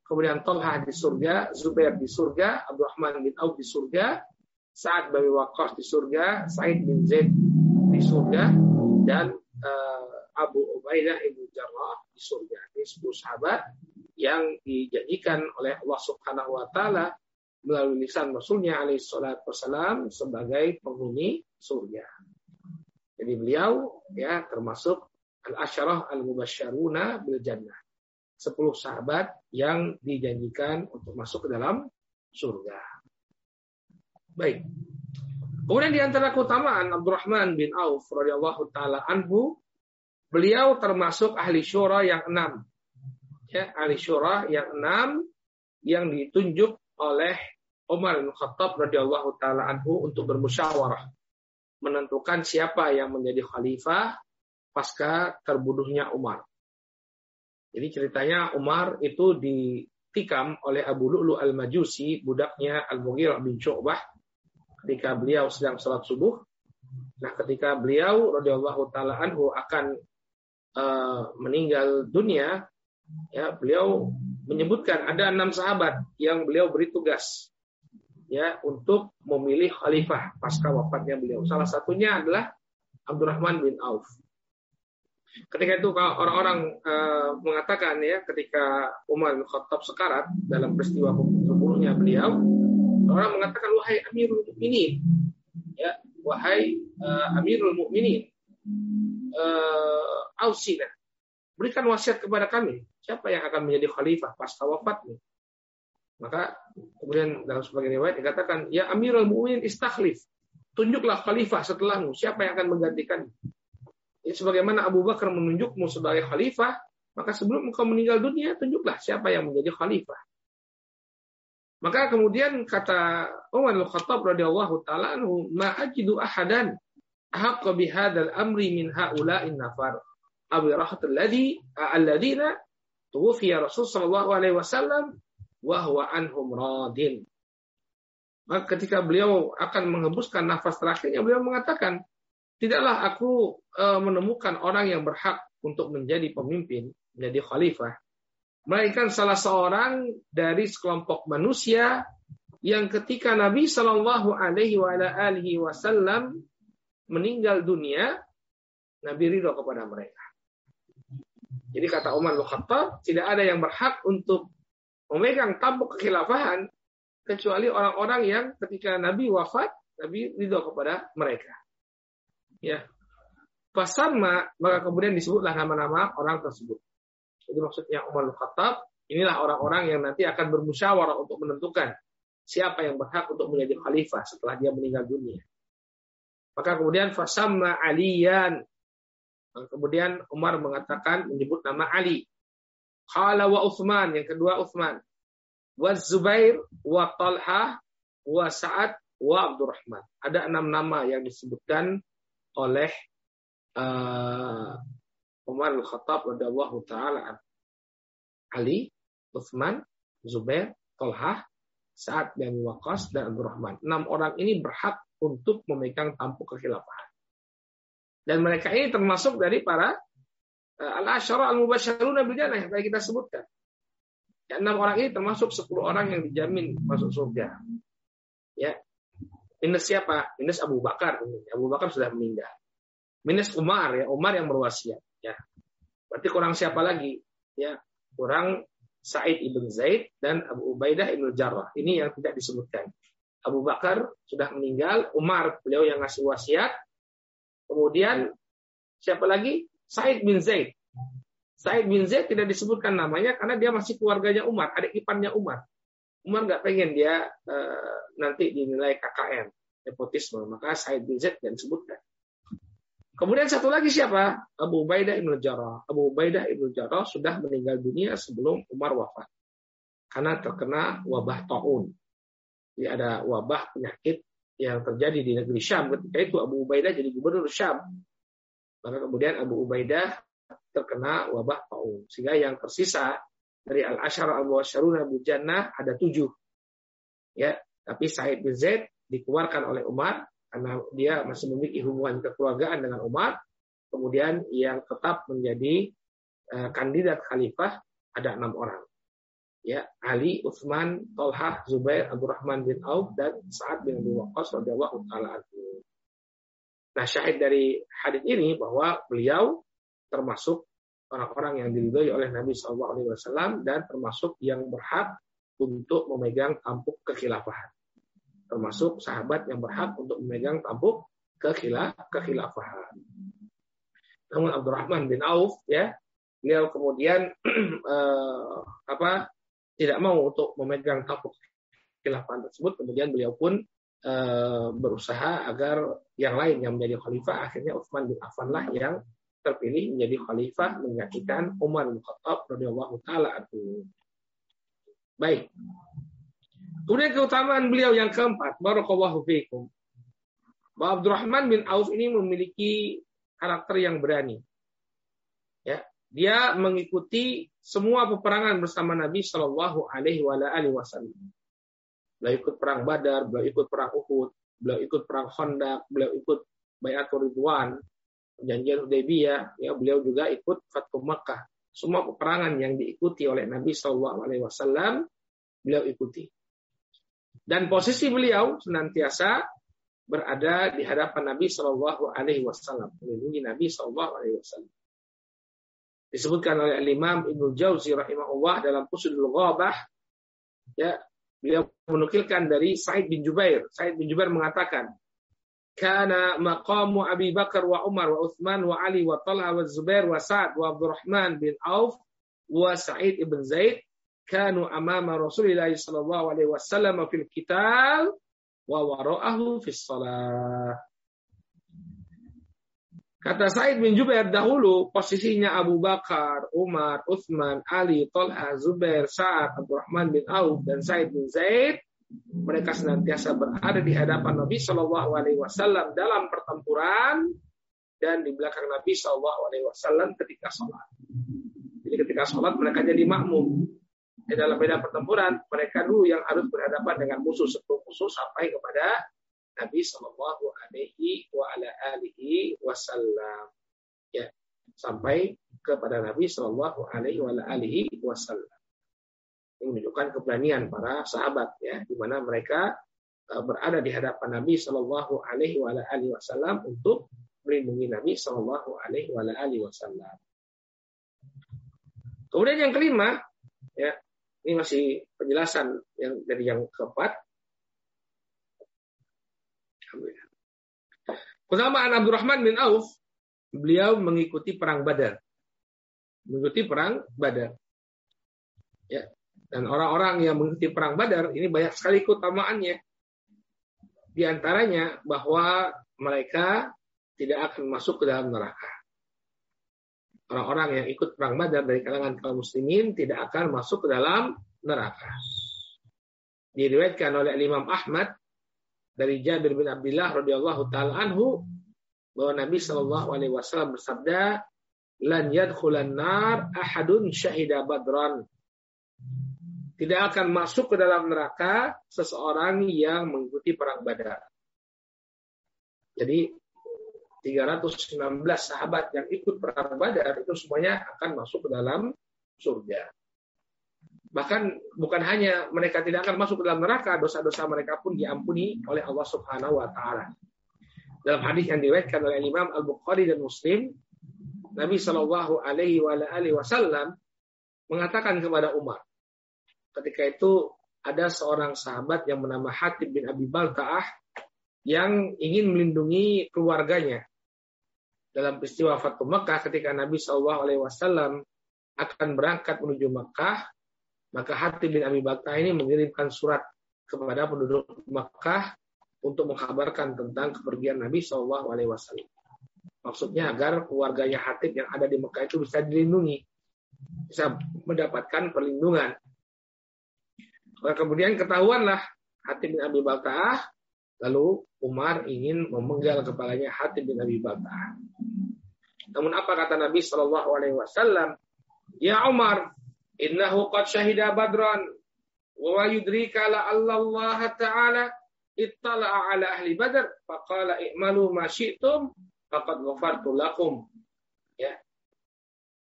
Kemudian Talha di surga, Zubair di surga, Abdurrahman bin Auf di surga, Sa'ad bin Waqqas di surga, Said bin Zaid di surga, dan uh, Abu Ubaidah ibn Jarrah di surga. Ini sepuluh sahabat yang dijanjikan oleh Allah Subhanahu wa taala melalui lisan Rasulnya alaihi salat wasalam sebagai penghuni surga. Jadi beliau ya termasuk al-asyarah al-mubasyaruna bil. Sepuluh sahabat yang dijanjikan untuk masuk ke dalam surga. Baik. Kemudian di antara keutamaan Abdurrahman bin Auf radhiyallahu taala anhu, beliau termasuk ahli syura yang enam. Ya, ahli syura yang enam yang ditunjuk oleh Umar bin Khattab radhiyallahu taala anhu untuk bermusyawarah menentukan siapa yang menjadi khalifah pasca terbunuhnya Umar. Jadi ceritanya Umar itu ditikam oleh Abu Lu'lu al-Majusi, budaknya Al-Mughirah bin Syu'bah, ketika beliau sedang sholat subuh. Nah, ketika beliau radhiyallahu taala anhu akan uh, meninggal dunia, ya beliau menyebutkan ada enam sahabat yang beliau beri tugas ya untuk memilih khalifah pasca wafatnya beliau. Salah satunya adalah Abdurrahman bin Auf. Ketika itu orang-orang uh, mengatakan ya ketika Umar bin Khattab sekarat dalam peristiwa terbunuhnya beliau, orang mengatakan wahai Amirul Mukminin, ya wahai uh, Amirul Mukminin, uh, ausina, berikan wasiat kepada kami. Siapa yang akan menjadi khalifah pasca wafatnya. Maka kemudian dalam sebagian riwayat dikatakan ya Amirul Mukminin istakhlif, tunjuklah khalifah setelahmu. Siapa yang akan menggantikan sebagaimana Abu Bakar menunjukmu sebagai khalifah, maka sebelum engkau meninggal dunia, tunjuklah siapa yang menjadi khalifah. Maka kemudian kata Umar al-Khattab radhiyallahu taala anhu, "Ma ajidu ahadan ahaqqa bihadzal amri min haula'in nafar." Abu rahat alladhi alladhina tuwfiya Rasul sallallahu alaihi wasallam wa huwa anhum radin. Maka ketika beliau akan menghembuskan nafas terakhirnya, beliau mengatakan, Tidaklah aku uh, menemukan orang yang berhak untuk menjadi pemimpin, menjadi khalifah, melainkan salah seorang dari sekelompok manusia yang ketika Nabi Shallallahu Alaihi Wasallam meninggal dunia, Nabi ridho kepada mereka. Jadi kata Umar bin Khattab, tidak ada yang berhak untuk memegang tampuk kekhilafahan kecuali orang-orang yang ketika Nabi wafat, Nabi ridho kepada mereka ya Fasama maka kemudian disebutlah nama-nama orang tersebut. Jadi maksudnya Umar bin Khattab inilah orang-orang yang nanti akan bermusyawarah untuk menentukan siapa yang berhak untuk menjadi khalifah setelah dia meninggal dunia. Maka kemudian fasama Aliyan. Kemudian Umar mengatakan menyebut nama Ali. Khala wa Uthman, yang kedua Uthman. Wa Zubair, wa Talha, wa Sa'ad, wa Abdurrahman. Ada enam nama yang disebutkan oleh uh, Umar al-Khattab radhiyallahu taala Ali, Utsman, Zubair, Tolhah, Sa'ad dan Waqas dan Abdurrahman. Enam orang ini berhak untuk memegang tampuk kekhilafahan. Dan mereka ini termasuk dari para uh, al-asyara al-mubasyaruna bil yang tadi kita sebutkan. Ya, enam orang ini termasuk sepuluh orang yang dijamin masuk surga. Ya. Minus siapa? Minus Abu Bakar. Abu Bakar sudah meninggal. Minus Umar ya, Umar yang berwasiat ya. Berarti kurang siapa lagi? Ya, kurang Said ibn Zaid dan Abu Ubaidah ibn Jarrah. Ini yang tidak disebutkan. Abu Bakar sudah meninggal, Umar beliau yang ngasih wasiat. Kemudian siapa lagi? Said bin Zaid. Said bin Zaid tidak disebutkan namanya karena dia masih keluarganya Umar, adik iparnya Umar. Umar nggak pengen dia uh, nanti dinilai KKN, nepotisme, maka Said bin Zaid tidak disebutkan. Kemudian satu lagi siapa? Abu Ubaidah ibn Jarrah. Abu Ubaidah ibn Jarrah sudah meninggal dunia sebelum Umar wafat. Karena terkena wabah taun. Jadi ada wabah penyakit yang terjadi di negeri Syam. Ketika itu Abu Ubaidah jadi gubernur Syam. Maka kemudian Abu Ubaidah terkena wabah taun. Sehingga yang tersisa dari Al-Ashar Al-Muasyarun Abu Jannah ada tujuh. Ya, tapi Said bin Zaid dikeluarkan oleh Umar karena dia masih memiliki hubungan kekeluargaan dengan Umar. Kemudian yang tetap menjadi uh, kandidat khalifah ada enam orang ya Ali, Utsman, Tolhah, Zubair, Abdurrahman bin Auf dan Sa'ad bin Abi Waqqas radhiyallahu taala. Nah, syahid dari hadis ini bahwa beliau termasuk orang-orang yang diridhoi oleh Nabi Shallallahu alaihi wasallam dan termasuk yang berhak untuk memegang tampuk kekhilafahan. Termasuk sahabat yang berhak untuk memegang tampuk kekhilaf kekhilafahan. Namun Abdurrahman bin Auf ya, beliau kemudian eh, apa tidak mau untuk memegang tampuk khilafah tersebut, kemudian beliau pun e, berusaha agar yang lain yang menjadi khalifah, akhirnya Utsman bin Affan lah yang terpilih menjadi khalifah menggantikan Umar bin Khattab radhiyallahu taala Baik. Kemudian keutamaan beliau yang keempat, barakallahu fiikum. Bahwa Abdurrahman bin Auf ini memiliki karakter yang berani. Ya, dia mengikuti semua peperangan bersama Nabi Shallallahu Alaihi Wasallam. Beliau ikut perang Badar, beliau ikut perang Uhud, beliau ikut perang Khandaq, beliau ikut Bayatul Ridwan, perjanjian Hudaybiyah, ya beliau juga ikut Fathu Makkah. Semua peperangan yang diikuti oleh Nabi Shallallahu Alaihi Wasallam, beliau ikuti. Dan posisi beliau senantiasa berada di hadapan Nabi Shallallahu Alaihi Wasallam, melindungi Nabi Shallallahu Alaihi Wasallam disebutkan oleh Imam Ibnu Jauzi rahimahullah dalam Usudul Ghabah ya beliau menukilkan dari Said bin Jubair Said bin Jubair mengatakan kana maqamu Abi Bakar wa Umar wa Uthman wa Ali wa Talha wa Zubair wa Sa'ad wa Abdurrahman bin Auf wa Sa'id ibn Zaid kanu amama Rasulullah sallallahu alaihi wasallam fil qital wa wara'ahu fis salah Kata Said bin Jubair dahulu posisinya Abu Bakar, Umar, Uthman, Ali, Tolha, Zubair, Sa'ad, Abdurrahman bin Auf, dan Said bin Zaid. Mereka senantiasa berada di hadapan Nabi Shallallahu Alaihi Wasallam dalam pertempuran dan di belakang Nabi Shallallahu Alaihi Wasallam ketika sholat. Jadi ketika sholat mereka jadi makmum. Di dalam beda pertempuran mereka dulu yang harus berhadapan dengan musuh sebelum musuh sampai kepada Nabi Shallallahu Alaihi Wasallam. Ya, sampai kepada Nabi Shallallahu Alaihi Wasallam. Ini menunjukkan keberanian para sahabat ya, di mana mereka uh, berada di hadapan Nabi Shallallahu Alaihi Wasallam untuk melindungi Nabi Shallallahu Alaihi Wasallam. Kemudian yang kelima, ya, ini masih penjelasan yang dari yang keempat Keutamaan Abdurrahman bin Auf, beliau mengikuti perang Badar. Mengikuti perang Badar. Ya. Dan orang-orang yang mengikuti perang Badar ini banyak sekali keutamaannya. Di antaranya bahwa mereka tidak akan masuk ke dalam neraka. Orang-orang yang ikut perang Badar dari kalangan kaum muslimin tidak akan masuk ke dalam neraka. Diriwayatkan oleh Imam Ahmad dari Jabir bin Abdullah radhiyallahu taala anhu bahwa Nabi Shallallahu alaihi wasallam bersabda lan yadkhulan nar ahadun syahida badran tidak akan masuk ke dalam neraka seseorang yang mengikuti perang Badar. Jadi 319 sahabat yang ikut perang Badar itu semuanya akan masuk ke dalam surga. Bahkan bukan hanya mereka tidak akan masuk ke dalam neraka, dosa-dosa mereka pun diampuni oleh Allah Subhanahu wa taala. Dalam hadis yang diriwayatkan oleh Imam Al-Bukhari dan Muslim, Nabi Shallallahu alaihi wasallam mengatakan kepada Umar, ketika itu ada seorang sahabat yang bernama Hatib bin Abi Baltaah yang ingin melindungi keluarganya dalam peristiwa Fatu Mekah ketika Nabi Wasallam akan berangkat menuju Mekah, maka Hatib bin Abi Bakar ini mengirimkan surat kepada penduduk Mekah untuk mengkabarkan tentang kepergian Nabi Wasallam. Maksudnya agar keluarganya Hatib yang ada di Mekah itu bisa dilindungi, bisa mendapatkan perlindungan. Maka kemudian ketahuanlah Hatib bin Abi Bakar Lalu Umar ingin memenggal kepalanya Hatib bin Abi Bakar. Namun apa kata Nabi Shallallahu Alaihi Wasallam? Ya Umar, innahu qad syahida badran wa yudrika la Allah Ta'ala ittala'a ala ahli badar faqala i'malu ma syi'tum faqad ghafartu lakum. Ya.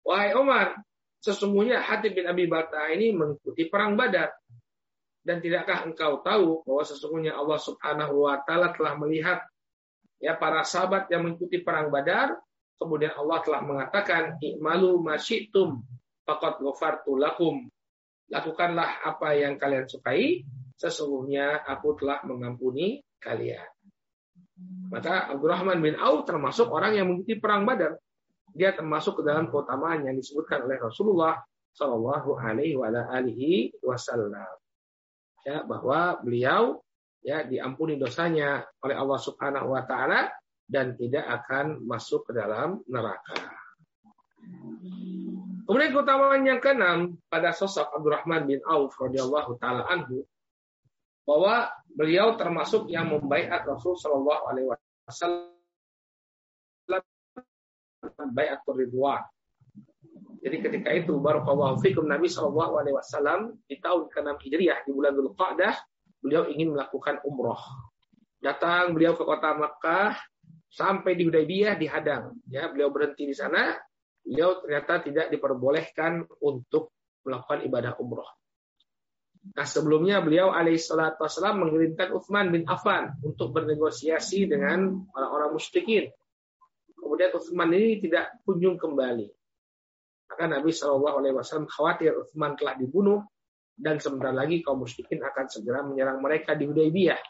Wahai Umar, sesungguhnya Hatib bin Abi Bakar ini mengikuti perang Badar. Dan tidakkah engkau tahu bahwa sesungguhnya Allah Subhanahu wa taala telah melihat ya para sahabat yang mengikuti perang Badar, kemudian Allah telah mengatakan i'malu masyitum faqad ghafartu lakum. Lakukanlah apa yang kalian sukai, sesungguhnya aku telah mengampuni kalian. Maka Abdurrahman bin Auf termasuk orang yang mengikuti perang Badar. Dia termasuk ke dalam keutamaan yang disebutkan oleh Rasulullah Shallallahu Alaihi Wasallam ya bahwa beliau ya diampuni dosanya oleh Allah Subhanahu wa taala dan tidak akan masuk ke dalam neraka. Kemudian keutamaan yang keenam pada sosok Abdurrahman bin Auf radhiyallahu taala anhu bahwa beliau termasuk yang membaiat Rasul Shallallahu alaihi wasallam ridwan jadi ketika itu barakallahu fikum Nabi Shallallahu alaihi wasallam di tahun ke-6 Hijriah di bulan Dzulqa'dah beliau ingin melakukan umroh. Datang beliau ke kota Makkah sampai di Hudaybiyah dihadang. Ya, beliau berhenti di sana. Beliau ternyata tidak diperbolehkan untuk melakukan ibadah umroh. Nah sebelumnya beliau alaihissalatu wassalam mengirimkan Uthman bin Affan untuk bernegosiasi dengan orang-orang musyrikin. Kemudian Uthman ini tidak kunjung kembali. Maka Nabi Shallallahu Alaihi Wasallam khawatir Utsman telah dibunuh dan sebentar lagi kaum musyrikin akan segera menyerang mereka di Hudaybiyah.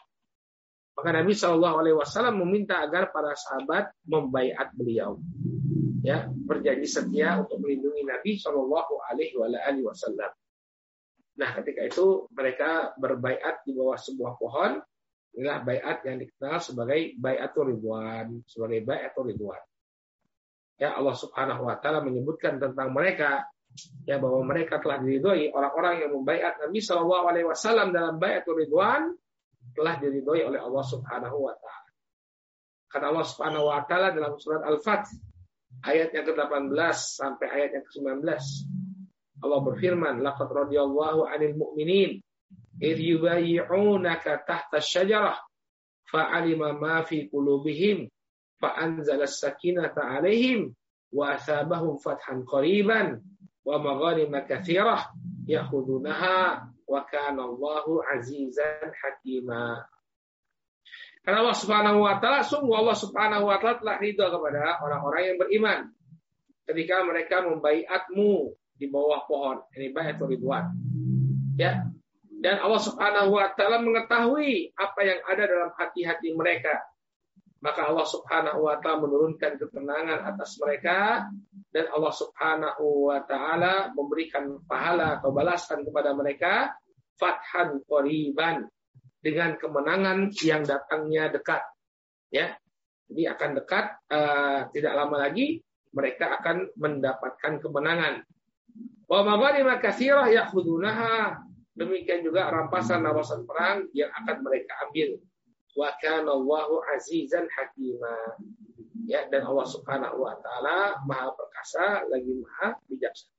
Maka Nabi Shallallahu Alaihi Wasallam meminta agar para sahabat membaiat beliau, ya berjanji setia untuk melindungi Nabi Shallallahu Alaihi Wasallam. Nah, ketika itu mereka berbaiat di bawah sebuah pohon. Inilah baiat yang dikenal sebagai baiatul ridwan, sebagai baiatul ridwan ya Allah Subhanahu wa taala menyebutkan tentang mereka ya bahwa mereka telah diridhoi orang-orang yang membaiat Nabi Shallallahu alaihi wasallam dalam baiatul ridwan telah diridhoi oleh Allah Subhanahu wa taala. Kata Allah Subhanahu wa taala dalam surat Al-Fath ayat yang ke-18 sampai ayat yang ke-19. Allah berfirman, "Laqad radiyallahu 'anil mu'minin idh yubayyi'unaka tahta asy-syajarah fa'alima ma fi qulubihim فأنزل السكينة عليهم وأثابهم فتحا قريبا ومغانم كثيرة يأخذونها وكان الله عزيزا حكيما Karena Allah Subhanahu wa taala sungguh Allah Subhanahu wa taala telah ridha kepada orang-orang yang beriman ketika mereka membaiatmu di bawah pohon. Ini baiatul ridwan. Ya. Dan Allah Subhanahu wa taala mengetahui apa yang ada dalam hati-hati mereka maka Allah Subhanahu wa taala menurunkan ketenangan atas mereka dan Allah Subhanahu wa taala memberikan pahala atau balasan kepada mereka fathan qoriban dengan kemenangan yang datangnya dekat. Ya jadi akan dekat uh, tidak lama lagi mereka akan mendapatkan kemenangan. Wa maghanima katsirah demikian juga rampasan-rampasan perang yang akan mereka ambil wa kana Allahu azizan hakima. Ya, dan Allah Subhanahu wa taala Maha perkasa lagi Maha bijaksana.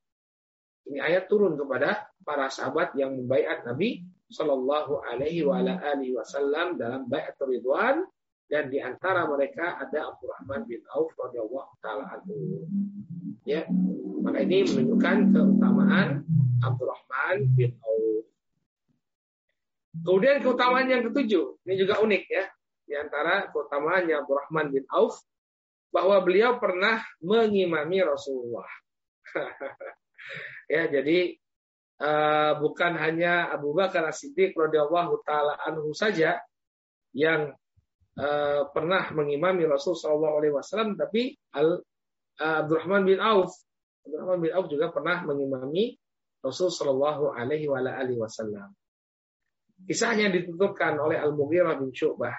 Ini ayat turun kepada para sahabat yang membaiat Nabi Shallallahu alaihi wa alihi wasallam dalam baiat ridwan dan di antara mereka ada Abdurrahman bin Auf radhiyallahu taala anhu. Ya, maka ini menunjukkan keutamaan Abdurrahman bin Auf. Kemudian keutamaan yang ketujuh, ini juga unik ya, di antara keutamaannya Abdurrahman bin Auf bahwa beliau pernah mengimami Rasulullah. ya, jadi uh, bukan hanya Abu Bakar As-Siddiq radhiyallahu taala anhu saja yang uh, pernah mengimami Rasul Shallallahu Alaihi Wasallam, tapi Al uh, Abdurrahman bin Auf, Abdurrahman bin Auf juga pernah mengimami Rasul Shallallahu Alaihi Wasallam. Kisahnya ditutupkan oleh Al Mughirah bin Syu'bah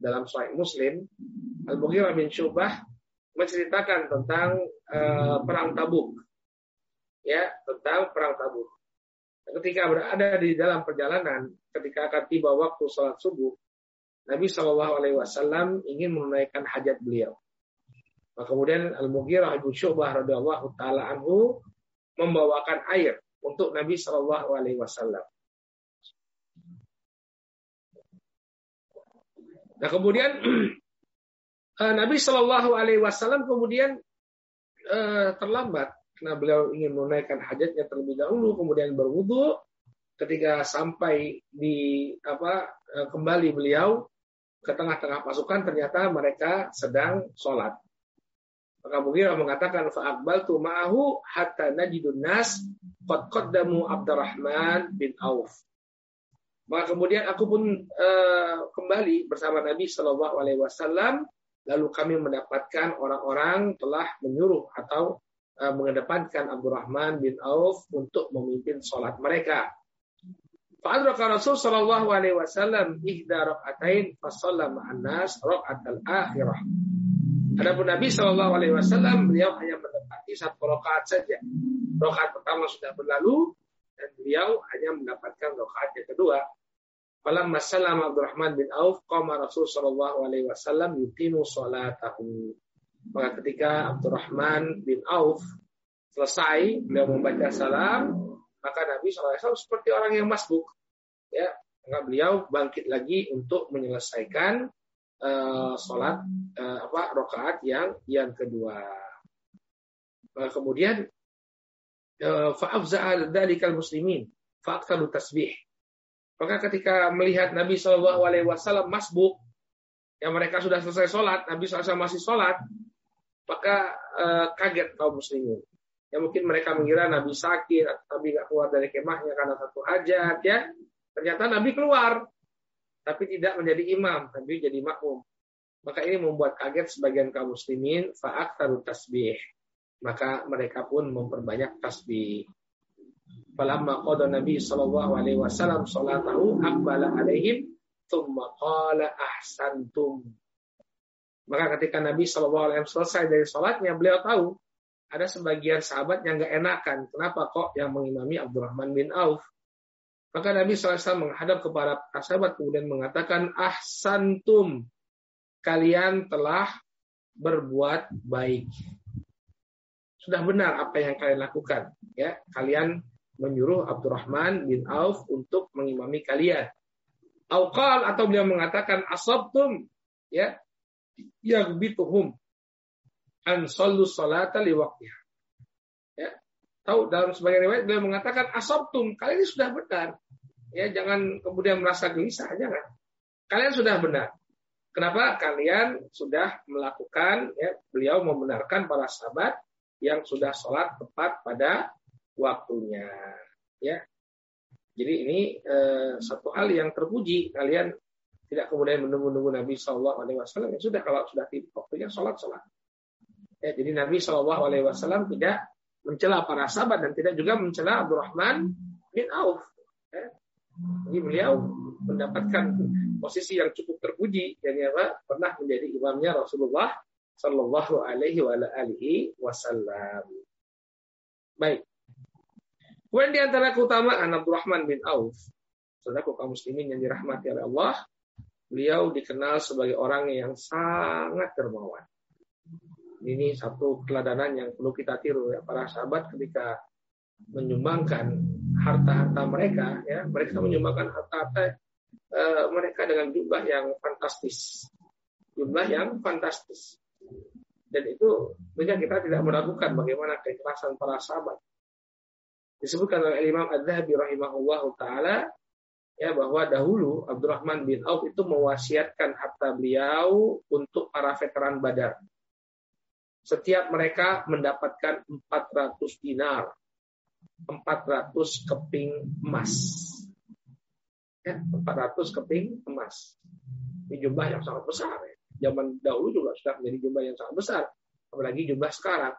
dalam Sahih Muslim. Al Mughirah bin Syu'bah menceritakan tentang uh, perang Tabuk, ya tentang perang Tabuk. Ketika berada di dalam perjalanan, ketika akan tiba waktu sholat subuh, Nabi Shallallahu Alaihi Wasallam ingin menunaikan hajat beliau. Maka kemudian Al Mughirah bin Syu'bah radhiyallahu taala anhu membawakan air untuk Nabi Shallallahu Alaihi Wasallam. Nah kemudian eh, Nabi Shallallahu Alaihi Wasallam kemudian eh, terlambat karena beliau ingin menunaikan hajatnya terlebih dahulu, kemudian berwudu. Ketika sampai di apa eh, kembali beliau ke tengah-tengah pasukan ternyata mereka sedang sholat. Maka Mughirah mengatakan fa'akbal tu ma'ahu hatta najidun nas qad qaddamu Abdurrahman bin Auf. Maka kemudian aku pun uh, kembali bersama Nabi Shallallahu Alaihi Wasallam. Lalu kami mendapatkan orang-orang telah menyuruh atau uh, mengedepankan Abdurrahman bin Auf untuk memimpin sholat mereka. Fa'adraka Rasul sallallahu alaihi wasallam ihda rakaatain fa shalla ma'an nas rakaatal akhirah. Adapun Nabi sallallahu alaihi wasallam beliau hanya mendapati satu rakaat saja. Rakaat pertama sudah berlalu dan beliau hanya mendapatkan rakaat yang kedua. Falam masallam Abdurrahman bin Auf qama Rasul sallallahu alaihi wasallam yutimu salatahu. Maka ketika Abdurrahman bin Auf selesai beliau membaca salam maka Nabi SAW seperti orang yang masbuk. Ya, maka beliau bangkit lagi untuk menyelesaikan uh, sholat uh, apa rokaat yang yang kedua. Uh, kemudian faafza'al dalikal muslimin fa'aktalu tasbih. Maka ketika melihat Nabi Shallallahu Alaihi Wasallam masbuk, yang mereka sudah selesai sholat, Nabi SAW masih sholat, maka uh, kaget kaum muslimin. Ya mungkin mereka mengira Nabi sakit, Nabi nggak keluar dari kemahnya karena satu hajat, ya. Ternyata Nabi keluar, tapi tidak menjadi imam, tapi jadi makmum. Maka ini membuat kaget sebagian kaum muslimin, fa'ak tasbih. Maka mereka pun memperbanyak tasbih. Falamma qada Nabi sallallahu alaihi wasallam salatahu aqbala alaihim thumma qala ahsantum. Maka ketika Nabi sallallahu alaihi wasallam selesai dari salatnya, beliau tahu ada sebagian sahabat yang nggak enakan. Kenapa kok yang mengimami Abdurrahman bin Auf? Maka Nabi SAW menghadap kepada para sahabat kemudian mengatakan, Ahsantum, kalian telah berbuat baik. Sudah benar apa yang kalian lakukan. ya Kalian menyuruh Abdurrahman bin Auf untuk mengimami kalian. Aukal atau beliau mengatakan asabtum ya yang bituhum an sallu salata li waktiha. Ya. Tahu dalam sebagian riwayat beliau mengatakan asabtum, kalian ini sudah benar. Ya, jangan kemudian merasa gelisah, jangan. Kalian sudah benar. Kenapa kalian sudah melakukan ya beliau membenarkan para sahabat yang sudah sholat tepat pada waktunya ya jadi ini eh, satu hal yang terpuji kalian tidak kemudian menunggu-nunggu Nabi Shallallahu Alaihi Wasallam ya sudah kalau sudah tiba waktunya sholat sholat Ya, jadi Nabi Shallallahu Alaihi Wasallam tidak mencela para sahabat dan tidak juga mencela Abdurrahman bin Auf. Ya. Jadi beliau mendapatkan posisi yang cukup terpuji dan apa pernah menjadi imamnya Rasulullah Shallallahu Alaihi Wasallam. Baik. Kemudian di antara keutamaan Abdurrahman bin Auf, saudara kaum muslimin yang dirahmati oleh Allah, beliau dikenal sebagai orang yang sangat dermawan ini satu keladanan yang perlu kita tiru ya para sahabat ketika menyumbangkan harta-harta mereka ya mereka menyumbangkan harta-harta e, mereka dengan jumlah yang fantastis jumlah yang fantastis. Dan itu tentunya kita tidak meragukan bagaimana keikhlasan para sahabat. Disebutkan oleh Imam Az-Zahabi rahimahullah taala ya bahwa dahulu Abdurrahman bin Auf itu mewasiatkan harta beliau untuk para veteran Badar. Setiap mereka mendapatkan 400 dinar, 400 keping emas. Ya, 400 keping emas. Ini jumlah yang sangat besar. Ya. Zaman dahulu juga sudah menjadi jumlah yang sangat besar. Apalagi jumlah sekarang.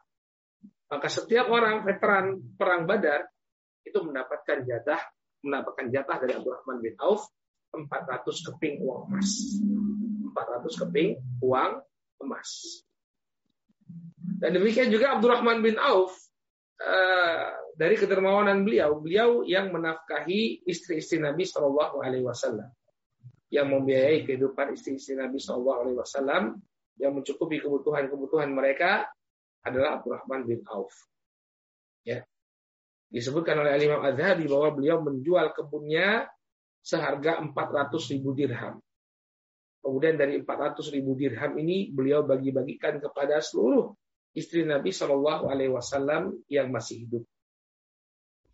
Maka setiap orang veteran perang Badar itu mendapatkan jatah mendapatkan jatah dari Abdurrahman bin Auf 400 keping uang emas. 400 keping uang emas. Dan demikian juga Abdurrahman bin Auf eh, dari kedermawanan beliau, beliau yang menafkahi istri-istri Nabi Shallallahu Alaihi Wasallam yang membiayai kehidupan istri-istri Nabi Shallallahu Alaihi Wasallam yang mencukupi kebutuhan-kebutuhan mereka adalah Abdurrahman bin Auf. Ya. Disebutkan oleh Imam Az-Zahabi bahwa beliau menjual kebunnya seharga 400 ribu dirham. Kemudian dari 400 ribu dirham ini beliau bagi-bagikan kepada seluruh istri Nabi Shallallahu Alaihi Wasallam yang masih hidup.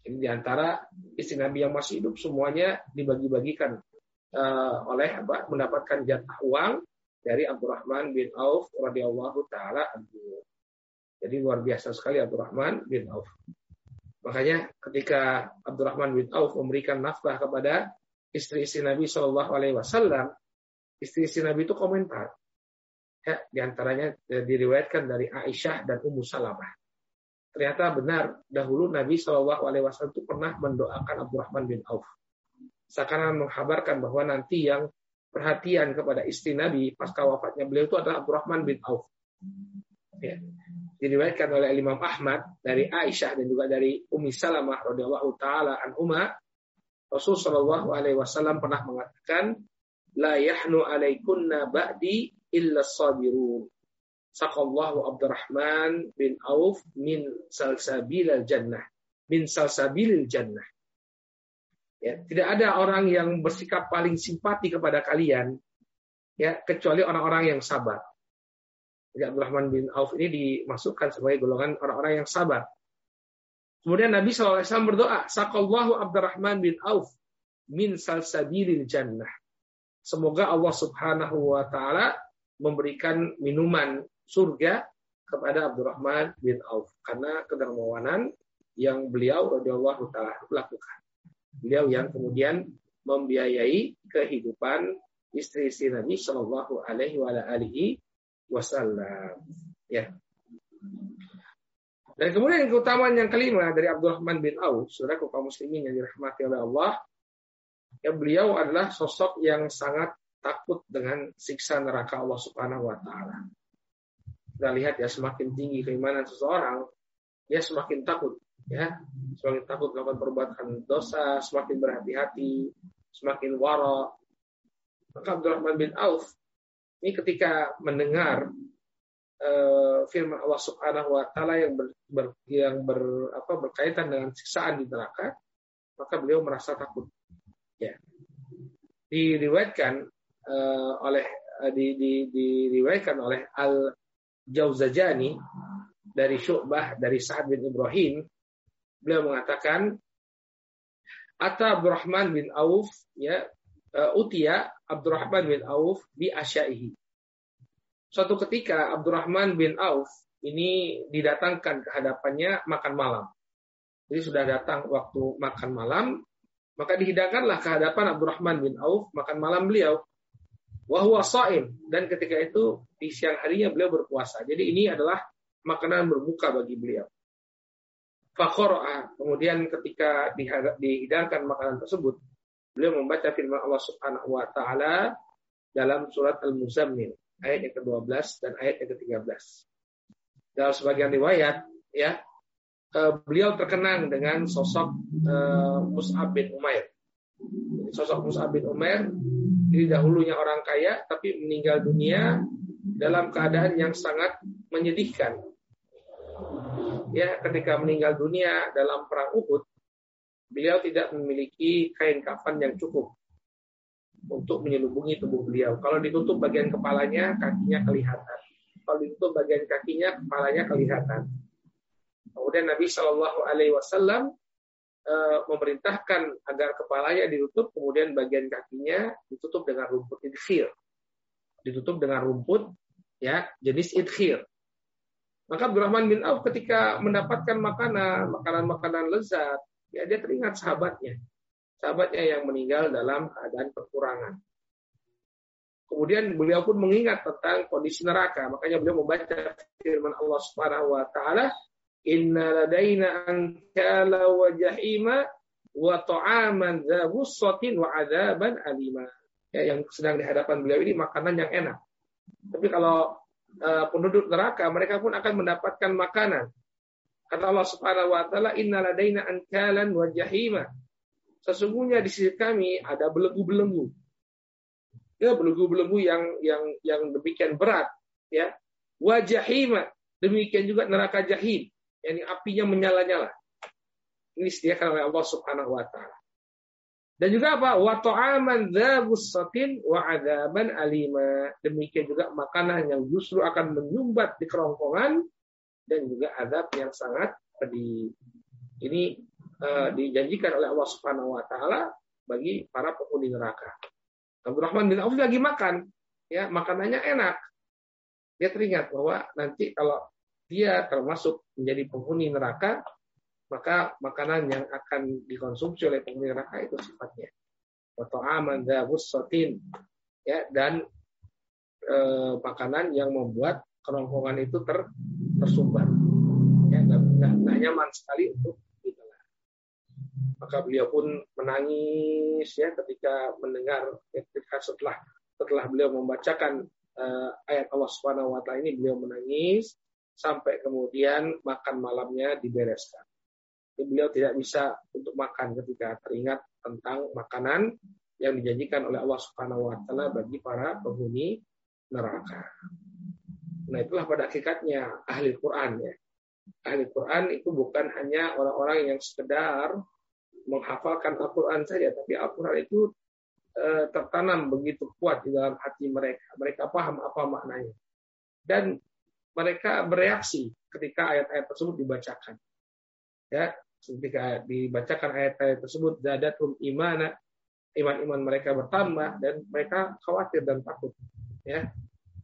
Ini di antara istri Nabi yang masih hidup semuanya dibagi-bagikan uh, oleh apa mendapatkan jatah uang dari Abdurrahman bin Auf radhiyallahu taala anhu. Jadi luar biasa sekali Abdurrahman bin Auf. Makanya ketika Abdurrahman bin Auf memberikan nafkah kepada istri-istri Nabi Shallallahu Alaihi Wasallam, istri-istri Nabi itu komentar. Ya, di antaranya diriwayatkan dari Aisyah dan Ummu Salamah. Ternyata benar dahulu Nabi Shallallahu Alaihi Wasallam itu pernah mendoakan Abdurrahman bin Auf seakan menghabarkan bahwa nanti yang perhatian kepada istri Nabi pasca wafatnya beliau itu adalah Abdurrahman bin Auf. Ya. Diriwayatkan oleh Imam Ahmad dari Aisyah dan juga dari Umi Salamah radhiyallahu taala anhuma Rasul Shallallahu alaihi wasallam pernah mengatakan la yahnu alaikunna ba'di illa sabirun. Saqallahu Abdurrahman bin Auf min salsabil jannah. Min salsabil jannah. Ya, tidak ada orang yang bersikap paling simpati kepada kalian ya kecuali orang-orang yang sabar. Abdurrahman bin Auf ini dimasukkan sebagai golongan orang-orang yang sabar. Kemudian Nabi SAW berdoa, Sakallahu Abdurrahman bin Auf min salsabilil jannah. Semoga Allah Subhanahu wa taala memberikan minuman surga kepada Abdurrahman bin Auf karena kedermawanan yang beliau radhiyallahu taala lakukan. Beliau yang kemudian membiayai kehidupan istri-istri Nabi Shallallahu Alaihi Wasallam. Ya. Dan kemudian keutamaan yang kelima dari Abdurrahman bin Auf, saudara kaum muslimin yang dirahmati oleh Allah, ya beliau adalah sosok yang sangat takut dengan siksa neraka Allah Subhanahu wa taala. Kita lihat ya semakin tinggi keimanan seseorang, dia semakin takut ya semakin takut melakukan perbuatan dosa semakin berhati-hati semakin wara maka Abdurrahman bin Auf ini ketika mendengar uh, firman Allah Subhanahu wa taala yang ber, ber, yang ber, apa, berkaitan dengan siksaan di neraka maka beliau merasa takut. Ya. Diriwayatkan uh, oleh uh, di, di, diriwayatkan oleh Al Jauzajani dari Syu'bah dari Sa'ad bin Ibrahim beliau mengatakan Ata Abdurrahman bin Auf ya utia Abdurrahman bin Auf bi asyaihi. Suatu ketika Abdurrahman bin Auf ini didatangkan ke hadapannya makan malam. Jadi sudah datang waktu makan malam, maka dihidangkanlah ke hadapan Abdurrahman bin Auf makan malam beliau. Wahwa saim dan ketika itu di siang harinya beliau berpuasa. Jadi ini adalah makanan berbuka bagi beliau. Fakhoro'a. Kemudian ketika dihidangkan makanan tersebut, beliau membaca firman Allah Subhanahu wa taala dalam surat Al-Muzammil ayat yang ke-12 dan ayat yang ke-13. Dalam sebagian riwayat ya, eh, beliau terkenang dengan sosok uh, Mus'ab bin Umair. Sosok Mus'ab bin Umair ini dahulunya orang kaya tapi meninggal dunia dalam keadaan yang sangat menyedihkan ya ketika meninggal dunia dalam perang Uhud, beliau tidak memiliki kain kafan yang cukup. untuk menyelubungi tubuh beliau. Kalau ditutup bagian kepalanya, kakinya kelihatan. Kalau ditutup bagian kakinya, kepalanya kelihatan. Kemudian Nabi Shallallahu Alaihi Wasallam eh, memerintahkan agar kepalanya ditutup, kemudian bagian kakinya ditutup dengan rumput idkhir. Ditutup dengan rumput ya jenis idkhir. Maka Abdurrahman bin Auf ketika mendapatkan makanan, makanan-makanan lezat, ya dia teringat sahabatnya. Sahabatnya yang meninggal dalam keadaan kekurangan. Kemudian beliau pun mengingat tentang kondisi neraka. Makanya beliau membaca firman Allah Subhanahu wa taala, "Inna ladaina ankala wa jahima wa ta'aman dza wa adzaban alima." Ya, yang sedang di hadapan beliau ini makanan yang enak. Tapi kalau uh, penduduk neraka, mereka pun akan mendapatkan makanan. Kata Allah Subhanahu wa taala, "Inna ladaina ankalan wa jahima." Sesungguhnya di sisi kami ada belenggu-belenggu. Ya, belenggu-belenggu yang yang yang demikian berat, ya. Wa jahima, demikian juga neraka jahim, yakni apinya menyala-nyala. Ini disediakan oleh Allah Subhanahu wa taala. Dan juga apa? Wa ta'aman dzabussatin wa adzaban alima. Demikian juga makanan yang justru akan menyumbat di kerongkongan dan juga adab yang sangat pedih. Ini uh, dijanjikan oleh Allah Subhanahu wa taala bagi para penghuni neraka. Abdurrahman bin Auf lagi makan, ya, makanannya enak. Dia teringat bahwa nanti kalau dia termasuk menjadi penghuni neraka, maka makanan yang akan dikonsumsi oleh penghuni neraka itu sifatnya aman ya dan e, makanan yang membuat kerongkongan itu ter, tersumbat. Ya nggak nyaman sekali untuk kita maka beliau pun menangis ya ketika mendengar ketika setelah setelah beliau membacakan uh, ayat Allah Subhanahu wa taala ini beliau menangis sampai kemudian makan malamnya dibereskan. Beliau tidak bisa untuk makan ketika teringat tentang makanan yang dijanjikan oleh Allah Subhanahu wa taala bagi para penghuni neraka. Nah, itulah pada hakikatnya ahli Quran ya. Ahli Quran itu bukan hanya orang-orang yang sekedar menghafalkan Al-Quran saja, tapi Al-Quran itu e, tertanam begitu kuat di dalam hati mereka. Mereka paham apa maknanya. Dan mereka bereaksi ketika ayat-ayat tersebut dibacakan. Ya, ketika dibacakan ayat-ayat tersebut zadatum imana iman-iman mereka bertambah dan mereka khawatir dan takut ya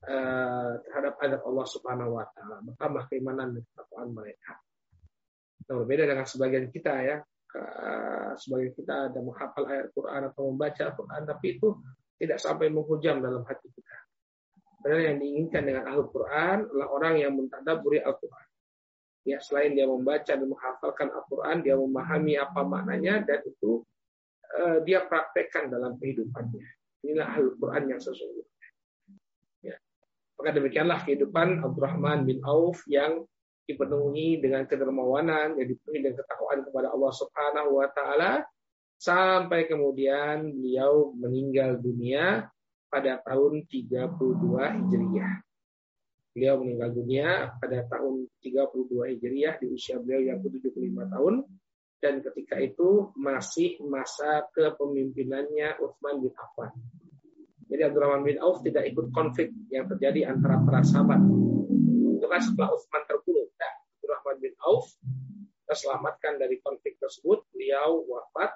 eh, terhadap adab Allah Subhanahu wa taala bertambah keimanan dan ketakwaan mereka. Nah, berbeda dengan sebagian kita ya sebagian kita ada menghafal ayat Quran atau membaca Al-Quran tapi itu tidak sampai menghujam dalam hati kita. Padahal yang diinginkan dengan Al-Quran adalah orang yang mentadaburi Al-Quran ya selain dia membaca dan menghafalkan Al-Quran dia memahami apa maknanya dan itu uh, dia praktekkan dalam kehidupannya inilah Al-Quran yang sesungguhnya ya. Maka demikianlah kehidupan Abdurrahman bin Auf yang dipenuhi dengan kedermawanan yang dipenuhi dengan ketakwaan kepada Allah Subhanahu wa taala sampai kemudian beliau meninggal dunia pada tahun 32 Hijriah. Beliau meninggal dunia pada tahun 32 Hijriah di usia beliau yang ke-75 tahun dan ketika itu masih masa kepemimpinannya Utsman bin Affan. Jadi Abdurrahman bin Auf tidak ikut konflik yang terjadi antara para sahabat. Itu kan setelah Utsman terbunuh. Nah, Abdurrahman bin Auf terselamatkan dari konflik tersebut. Beliau wafat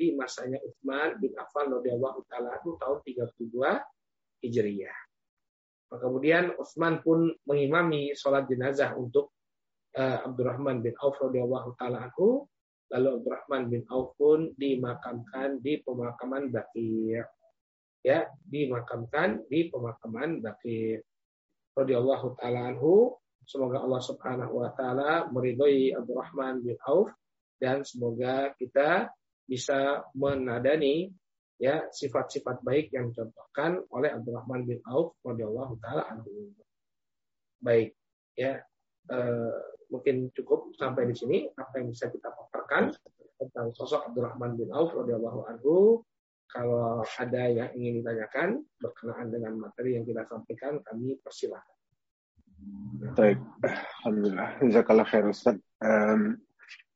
di masanya Utsman bin Affan radhiyallahu taala tahun 32 Hijriah. Kemudian Utsman pun mengimami sholat jenazah untuk uh, Abdurrahman bin Auf radhiyallahu taala anhu. Lalu Abdurrahman bin Auf pun dimakamkan di pemakaman Baqi. Ya, dimakamkan di pemakaman Baqi. Radhiyallahu taala anhu. Semoga Allah Subhanahu wa taala meridhoi Abdurrahman bin Auf dan semoga kita bisa menadani ya sifat-sifat baik yang dicontohkan oleh Abdurrahman bin Auf radhiyallahu taala anhu. Baik, ya eh, mungkin cukup sampai di sini apa yang bisa kita paparkan tentang sosok Abdurrahman bin Auf radhiyallahu anhu. Kalau ada yang ingin ditanyakan berkenaan dengan materi yang kita sampaikan, kami persilahkan. Baik, Alhamdulillah. Jazakallah khair Ustaz. Um,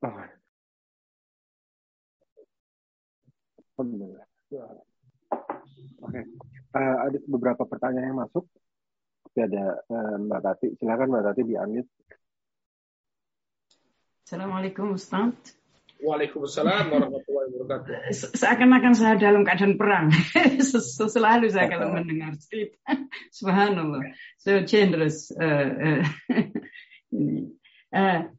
oh. Alhamdulillah. Oke, okay. uh, ada beberapa pertanyaan yang masuk. Tapi ada uh, Mbak Tati. Silakan Mbak Tati di-unmute. Assalamualaikum Ustaz. Waalaikumsalam warahmatullahi wabarakatuh. Seakan-akan saya dalam keadaan perang. Selalu saya kalau mendengar cerita. Subhanallah. So generous. Uh, uh, ini. Uh,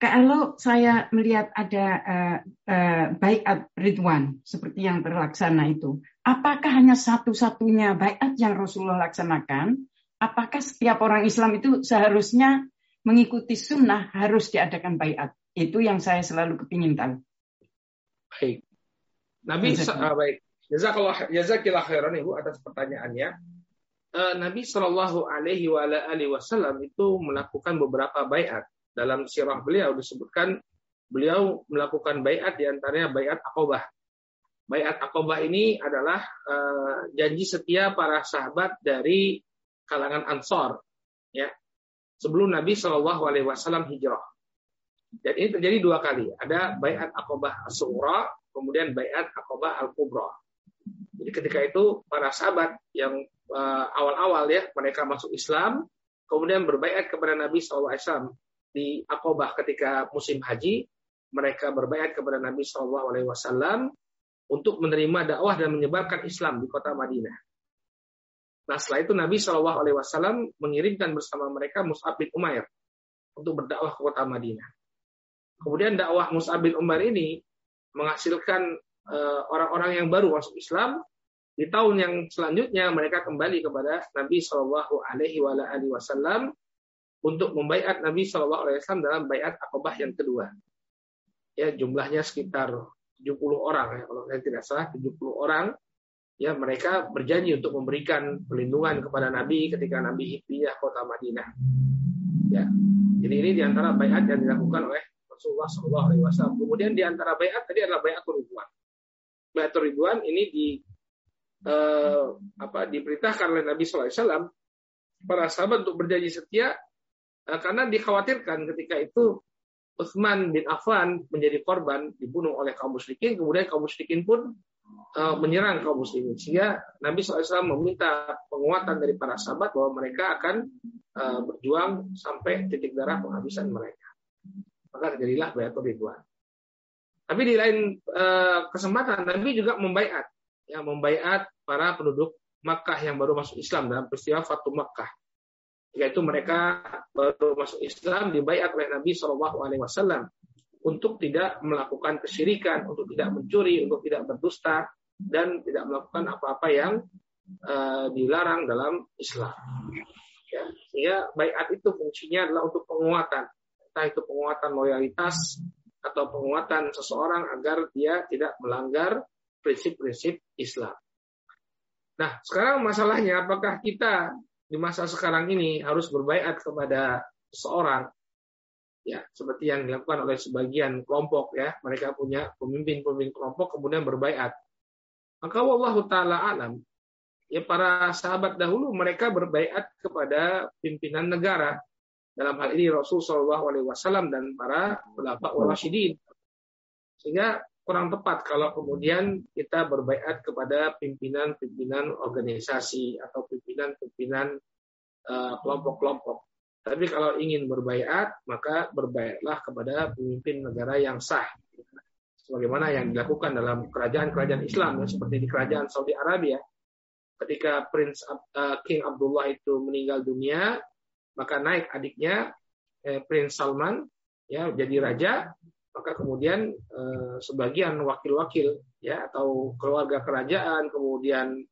kalau saya melihat ada uh, uh, baiat Ridwan seperti yang terlaksana itu, apakah hanya satu-satunya baiat yang Rasulullah laksanakan? Apakah setiap orang Islam itu seharusnya mengikuti sunnah harus diadakan bayat. Itu yang saya selalu kepingin tahu. Baik. Nabi uh, baik. Jazakallah jazakillah khairan Ibu atas pertanyaannya. Uh, Nabi Shallallahu alaihi wasallam itu melakukan beberapa bayat. Dalam sirah beliau disebutkan beliau melakukan bayat di antaranya bayat akobah. Bayat akobah ini adalah uh, janji setia para sahabat dari kalangan Ansor, ya sebelum Nabi Shallallahu Alaihi Wasallam hijrah. Dan ini terjadi dua kali. Ada bayat akobah as kemudian bayat akobah al-kubra. Jadi ketika itu para sahabat yang uh, awal-awal ya mereka masuk Islam, kemudian berbayat kepada Nabi SAW di akobah ketika musim haji, mereka berbayat kepada Nabi SAW untuk menerima dakwah dan menyebarkan Islam di kota Madinah. Nah setelah itu Nabi Wasallam mengirimkan bersama mereka Mus'ab bin Umair untuk berdakwah ke kota Madinah. Kemudian dakwah Mus'ab bin Umair ini menghasilkan eh, orang-orang yang baru masuk Islam. Di tahun yang selanjutnya mereka kembali kepada Nabi Shallallahu Alaihi Wasallam untuk membaiat Nabi Shallallahu Alaihi Wasallam dalam bayat akobah yang kedua. Ya jumlahnya sekitar 70 orang ya kalau saya tidak salah 70 orang ya mereka berjanji untuk memberikan perlindungan kepada Nabi ketika Nabi hijrah kota Madinah. Ya. Jadi ini di antara bayat yang dilakukan oleh Rasulullah Shallallahu Alaihi Wasallam. Kemudian di antara bayat tadi adalah bayat Ridwan. Bayat Ridwan ini di eh, apa diperintahkan oleh Nabi Shallallahu Alaihi Wasallam para sahabat untuk berjanji setia eh, karena dikhawatirkan ketika itu Utsman bin Affan menjadi korban dibunuh oleh kaum musyrikin, kemudian kaum musyrikin pun uh, menyerang kaum muslimin. Sehingga Nabi SAW meminta penguatan dari para sahabat bahwa mereka akan uh, berjuang sampai titik darah penghabisan mereka. Maka terjadilah bayatul ridwan. Tapi di lain uh, kesempatan Nabi juga membaiat, ya membaiat para penduduk Makkah yang baru masuk Islam dalam peristiwa Fatu Makkah. Yaitu mereka baru masuk Islam dibaiat oleh Nabi Shallallahu Alaihi Wasallam untuk tidak melakukan kesyirikan, untuk tidak mencuri, untuk tidak berdusta, dan tidak melakukan apa-apa yang uh, dilarang dalam Islam. Ya, sehingga bayat itu fungsinya adalah untuk penguatan, entah itu penguatan loyalitas atau penguatan seseorang agar dia tidak melanggar prinsip-prinsip Islam. Nah, sekarang masalahnya apakah kita di masa sekarang ini harus berbayat kepada seorang ya seperti yang dilakukan oleh sebagian kelompok ya. Mereka punya pemimpin-pemimpin kelompok kemudian berbaiat maka Allah taala alam. Ya para sahabat dahulu mereka berbaiat kepada pimpinan negara dalam hal ini Rasul Shallallahu Alaihi Wasallam dan para ulama Rasyidin sehingga kurang tepat kalau kemudian kita berbaiat kepada pimpinan-pimpinan organisasi atau pimpinan-pimpinan uh, kelompok-kelompok tapi kalau ingin berbaiat, maka berbaiatlah kepada pemimpin negara yang sah. Sebagaimana yang dilakukan dalam kerajaan-kerajaan Islam, ya, seperti di kerajaan Saudi Arabia. Ketika Prince uh, King Abdullah itu meninggal dunia, maka naik adiknya eh, Prince Salman ya jadi raja, maka kemudian eh, sebagian wakil-wakil ya atau keluarga kerajaan, kemudian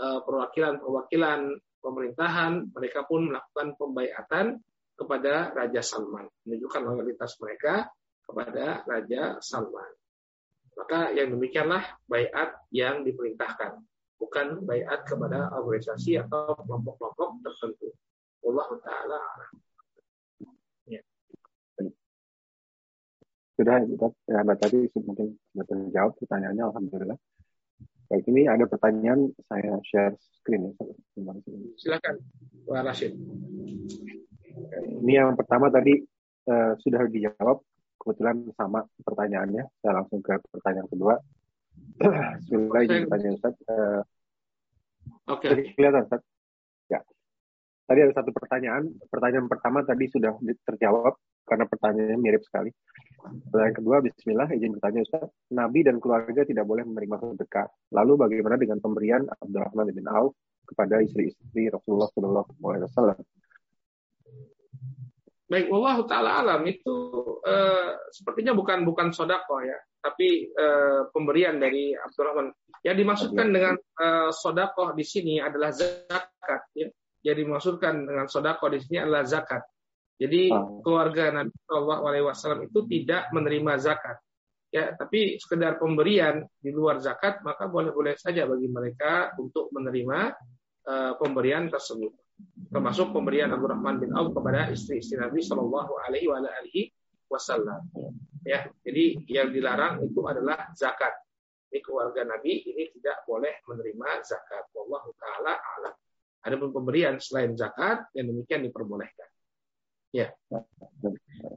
eh, perwakilan-perwakilan pemerintahan, mereka pun melakukan pembaiatan kepada Raja Salman, menunjukkan loyalitas mereka kepada Raja Salman. Maka yang demikianlah bayat yang diperintahkan, bukan bayat kepada organisasi atau kelompok-kelompok tertentu. Allah Taala. Ya. Sudah, ya, tadi mungkin sudah terjawab pertanyaannya, Alhamdulillah. Baik, ini ada pertanyaan, saya share screen. Ya. Silakan, Pak Rashid. Ini yang pertama tadi uh, sudah dijawab, kebetulan sama pertanyaannya. Saya langsung ke pertanyaan kedua. Bismillah, ini pertanyaan Ustaz. Uh, Oke. Okay. kelihatan, Ustaz? Tadi ada satu pertanyaan. Pertanyaan pertama tadi sudah terjawab karena pertanyaannya mirip sekali. Pertanyaan kedua, Bismillah, izin bertanya Ustaz. Nabi dan keluarga tidak boleh menerima sedekah. Lalu bagaimana dengan pemberian Abdurrahman bin Auf kepada istri-istri Rasulullah SAW? Baik, Allah Taala alam itu uh, sepertinya bukan bukan sodako ya, tapi uh, pemberian dari Abdurrahman. Yang dimaksudkan dengan uh, sodako di sini adalah zakat. Ya. Yang dimaksudkan dengan sodako di sini adalah zakat. Jadi oh. keluarga Nabi Shallallahu Alaihi Wasallam itu tidak menerima zakat. Ya, tapi sekedar pemberian di luar zakat maka boleh-boleh saja bagi mereka untuk menerima uh, pemberian tersebut termasuk pemberian Abdurrahman bin Auf kepada istri-istri Nabi Shallallahu Alaihi Wasallam. Ya, jadi yang dilarang itu adalah zakat. Ini keluarga Nabi ini tidak boleh menerima zakat. Allah taala alam. Ada pun pemberian selain zakat yang demikian diperbolehkan. Ya.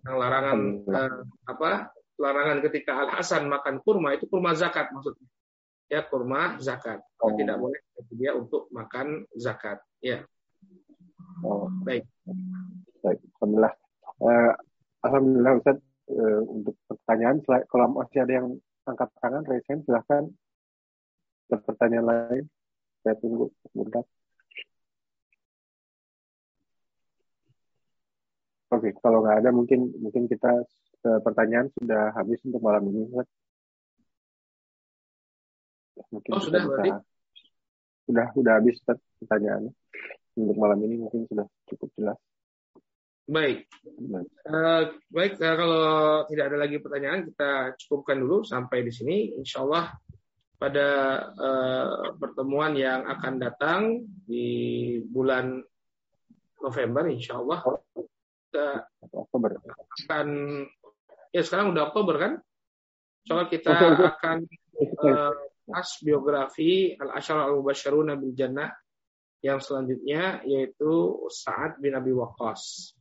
Yang larangan eh, apa? Larangan ketika Al Hasan makan kurma itu kurma zakat maksudnya. Ya, kurma zakat. Oh. Tidak boleh dia untuk makan zakat. Ya. Oh, baik. Baik, alhamdulillah. Uh, alhamdulillah Ustaz uh, untuk pertanyaan kalau masih ada yang angkat tangan raise hand silahkan pertanyaan lain saya tunggu sebentar Oke, okay, kalau nggak ada mungkin mungkin kita uh, pertanyaan sudah habis untuk malam ini. Mungkin oh, sudah bisa, Sudah, sudah habis pertanyaannya untuk malam ini mungkin sudah cukup jelas. Baik, uh, baik uh, kalau tidak ada lagi pertanyaan kita cukupkan dulu sampai di sini. Insya Allah pada uh, pertemuan yang akan datang di bulan November, Insya Allah kita akan ya sekarang udah Oktober kan? Insya kita akan uh, biografi Al Ashar Al Mubashirun Nabil Jannah yang selanjutnya yaitu Sa'ad bin Abi Waqqas.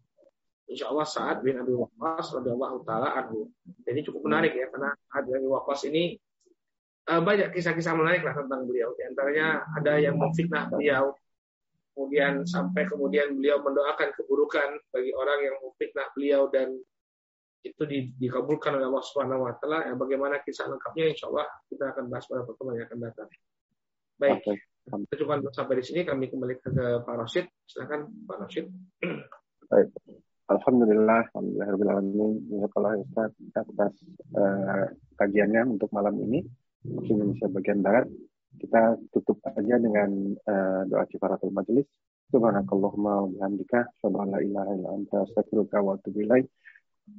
Insya Allah Sa'ad bin Abi Waqqas radhiyallahu taala anhu. Jadi cukup menarik ya karena Sa'ad bin Abi Waqqas ini uh, banyak kisah-kisah menarik lah tentang beliau. Di antaranya ada yang memfitnah beliau, kemudian sampai kemudian beliau mendoakan keburukan bagi orang yang memfitnah beliau dan itu di, dikabulkan oleh Allah Subhanahu wa taala. Ya, bagaimana kisah lengkapnya insya Allah kita akan bahas pada pertemuan yang akan datang. Baik. Okay. Kita cuma sampai di sini kami kembali ke, ke Pak Rosid. Silakan Pak Rosid. Baik. Alhamdulillah, Alhamdulillah, Jazakallah Ustaz atas uh, kajiannya untuk malam ini. Waktu Indonesia bagian Barat. Kita tutup aja dengan uh, doa kifaratul majelis. Subhanakallahumma wa bihamdika, la ilaha illa anta, astaghfiruka wa atubu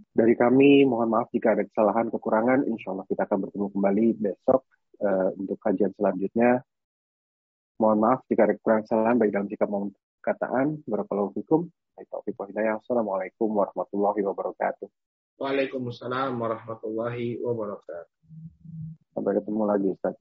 Dari kami, mohon maaf jika ada kesalahan, kekurangan. Insya Allah kita akan bertemu kembali besok uh, untuk kajian selanjutnya. Mohon maaf jika ada kurang kesalahan baik dalam sikap maupun perkataan. Barakallahu fikum. Assalamualaikum warahmatullahi wabarakatuh. Waalaikumsalam warahmatullahi wabarakatuh. Sampai ketemu lagi Ustaz.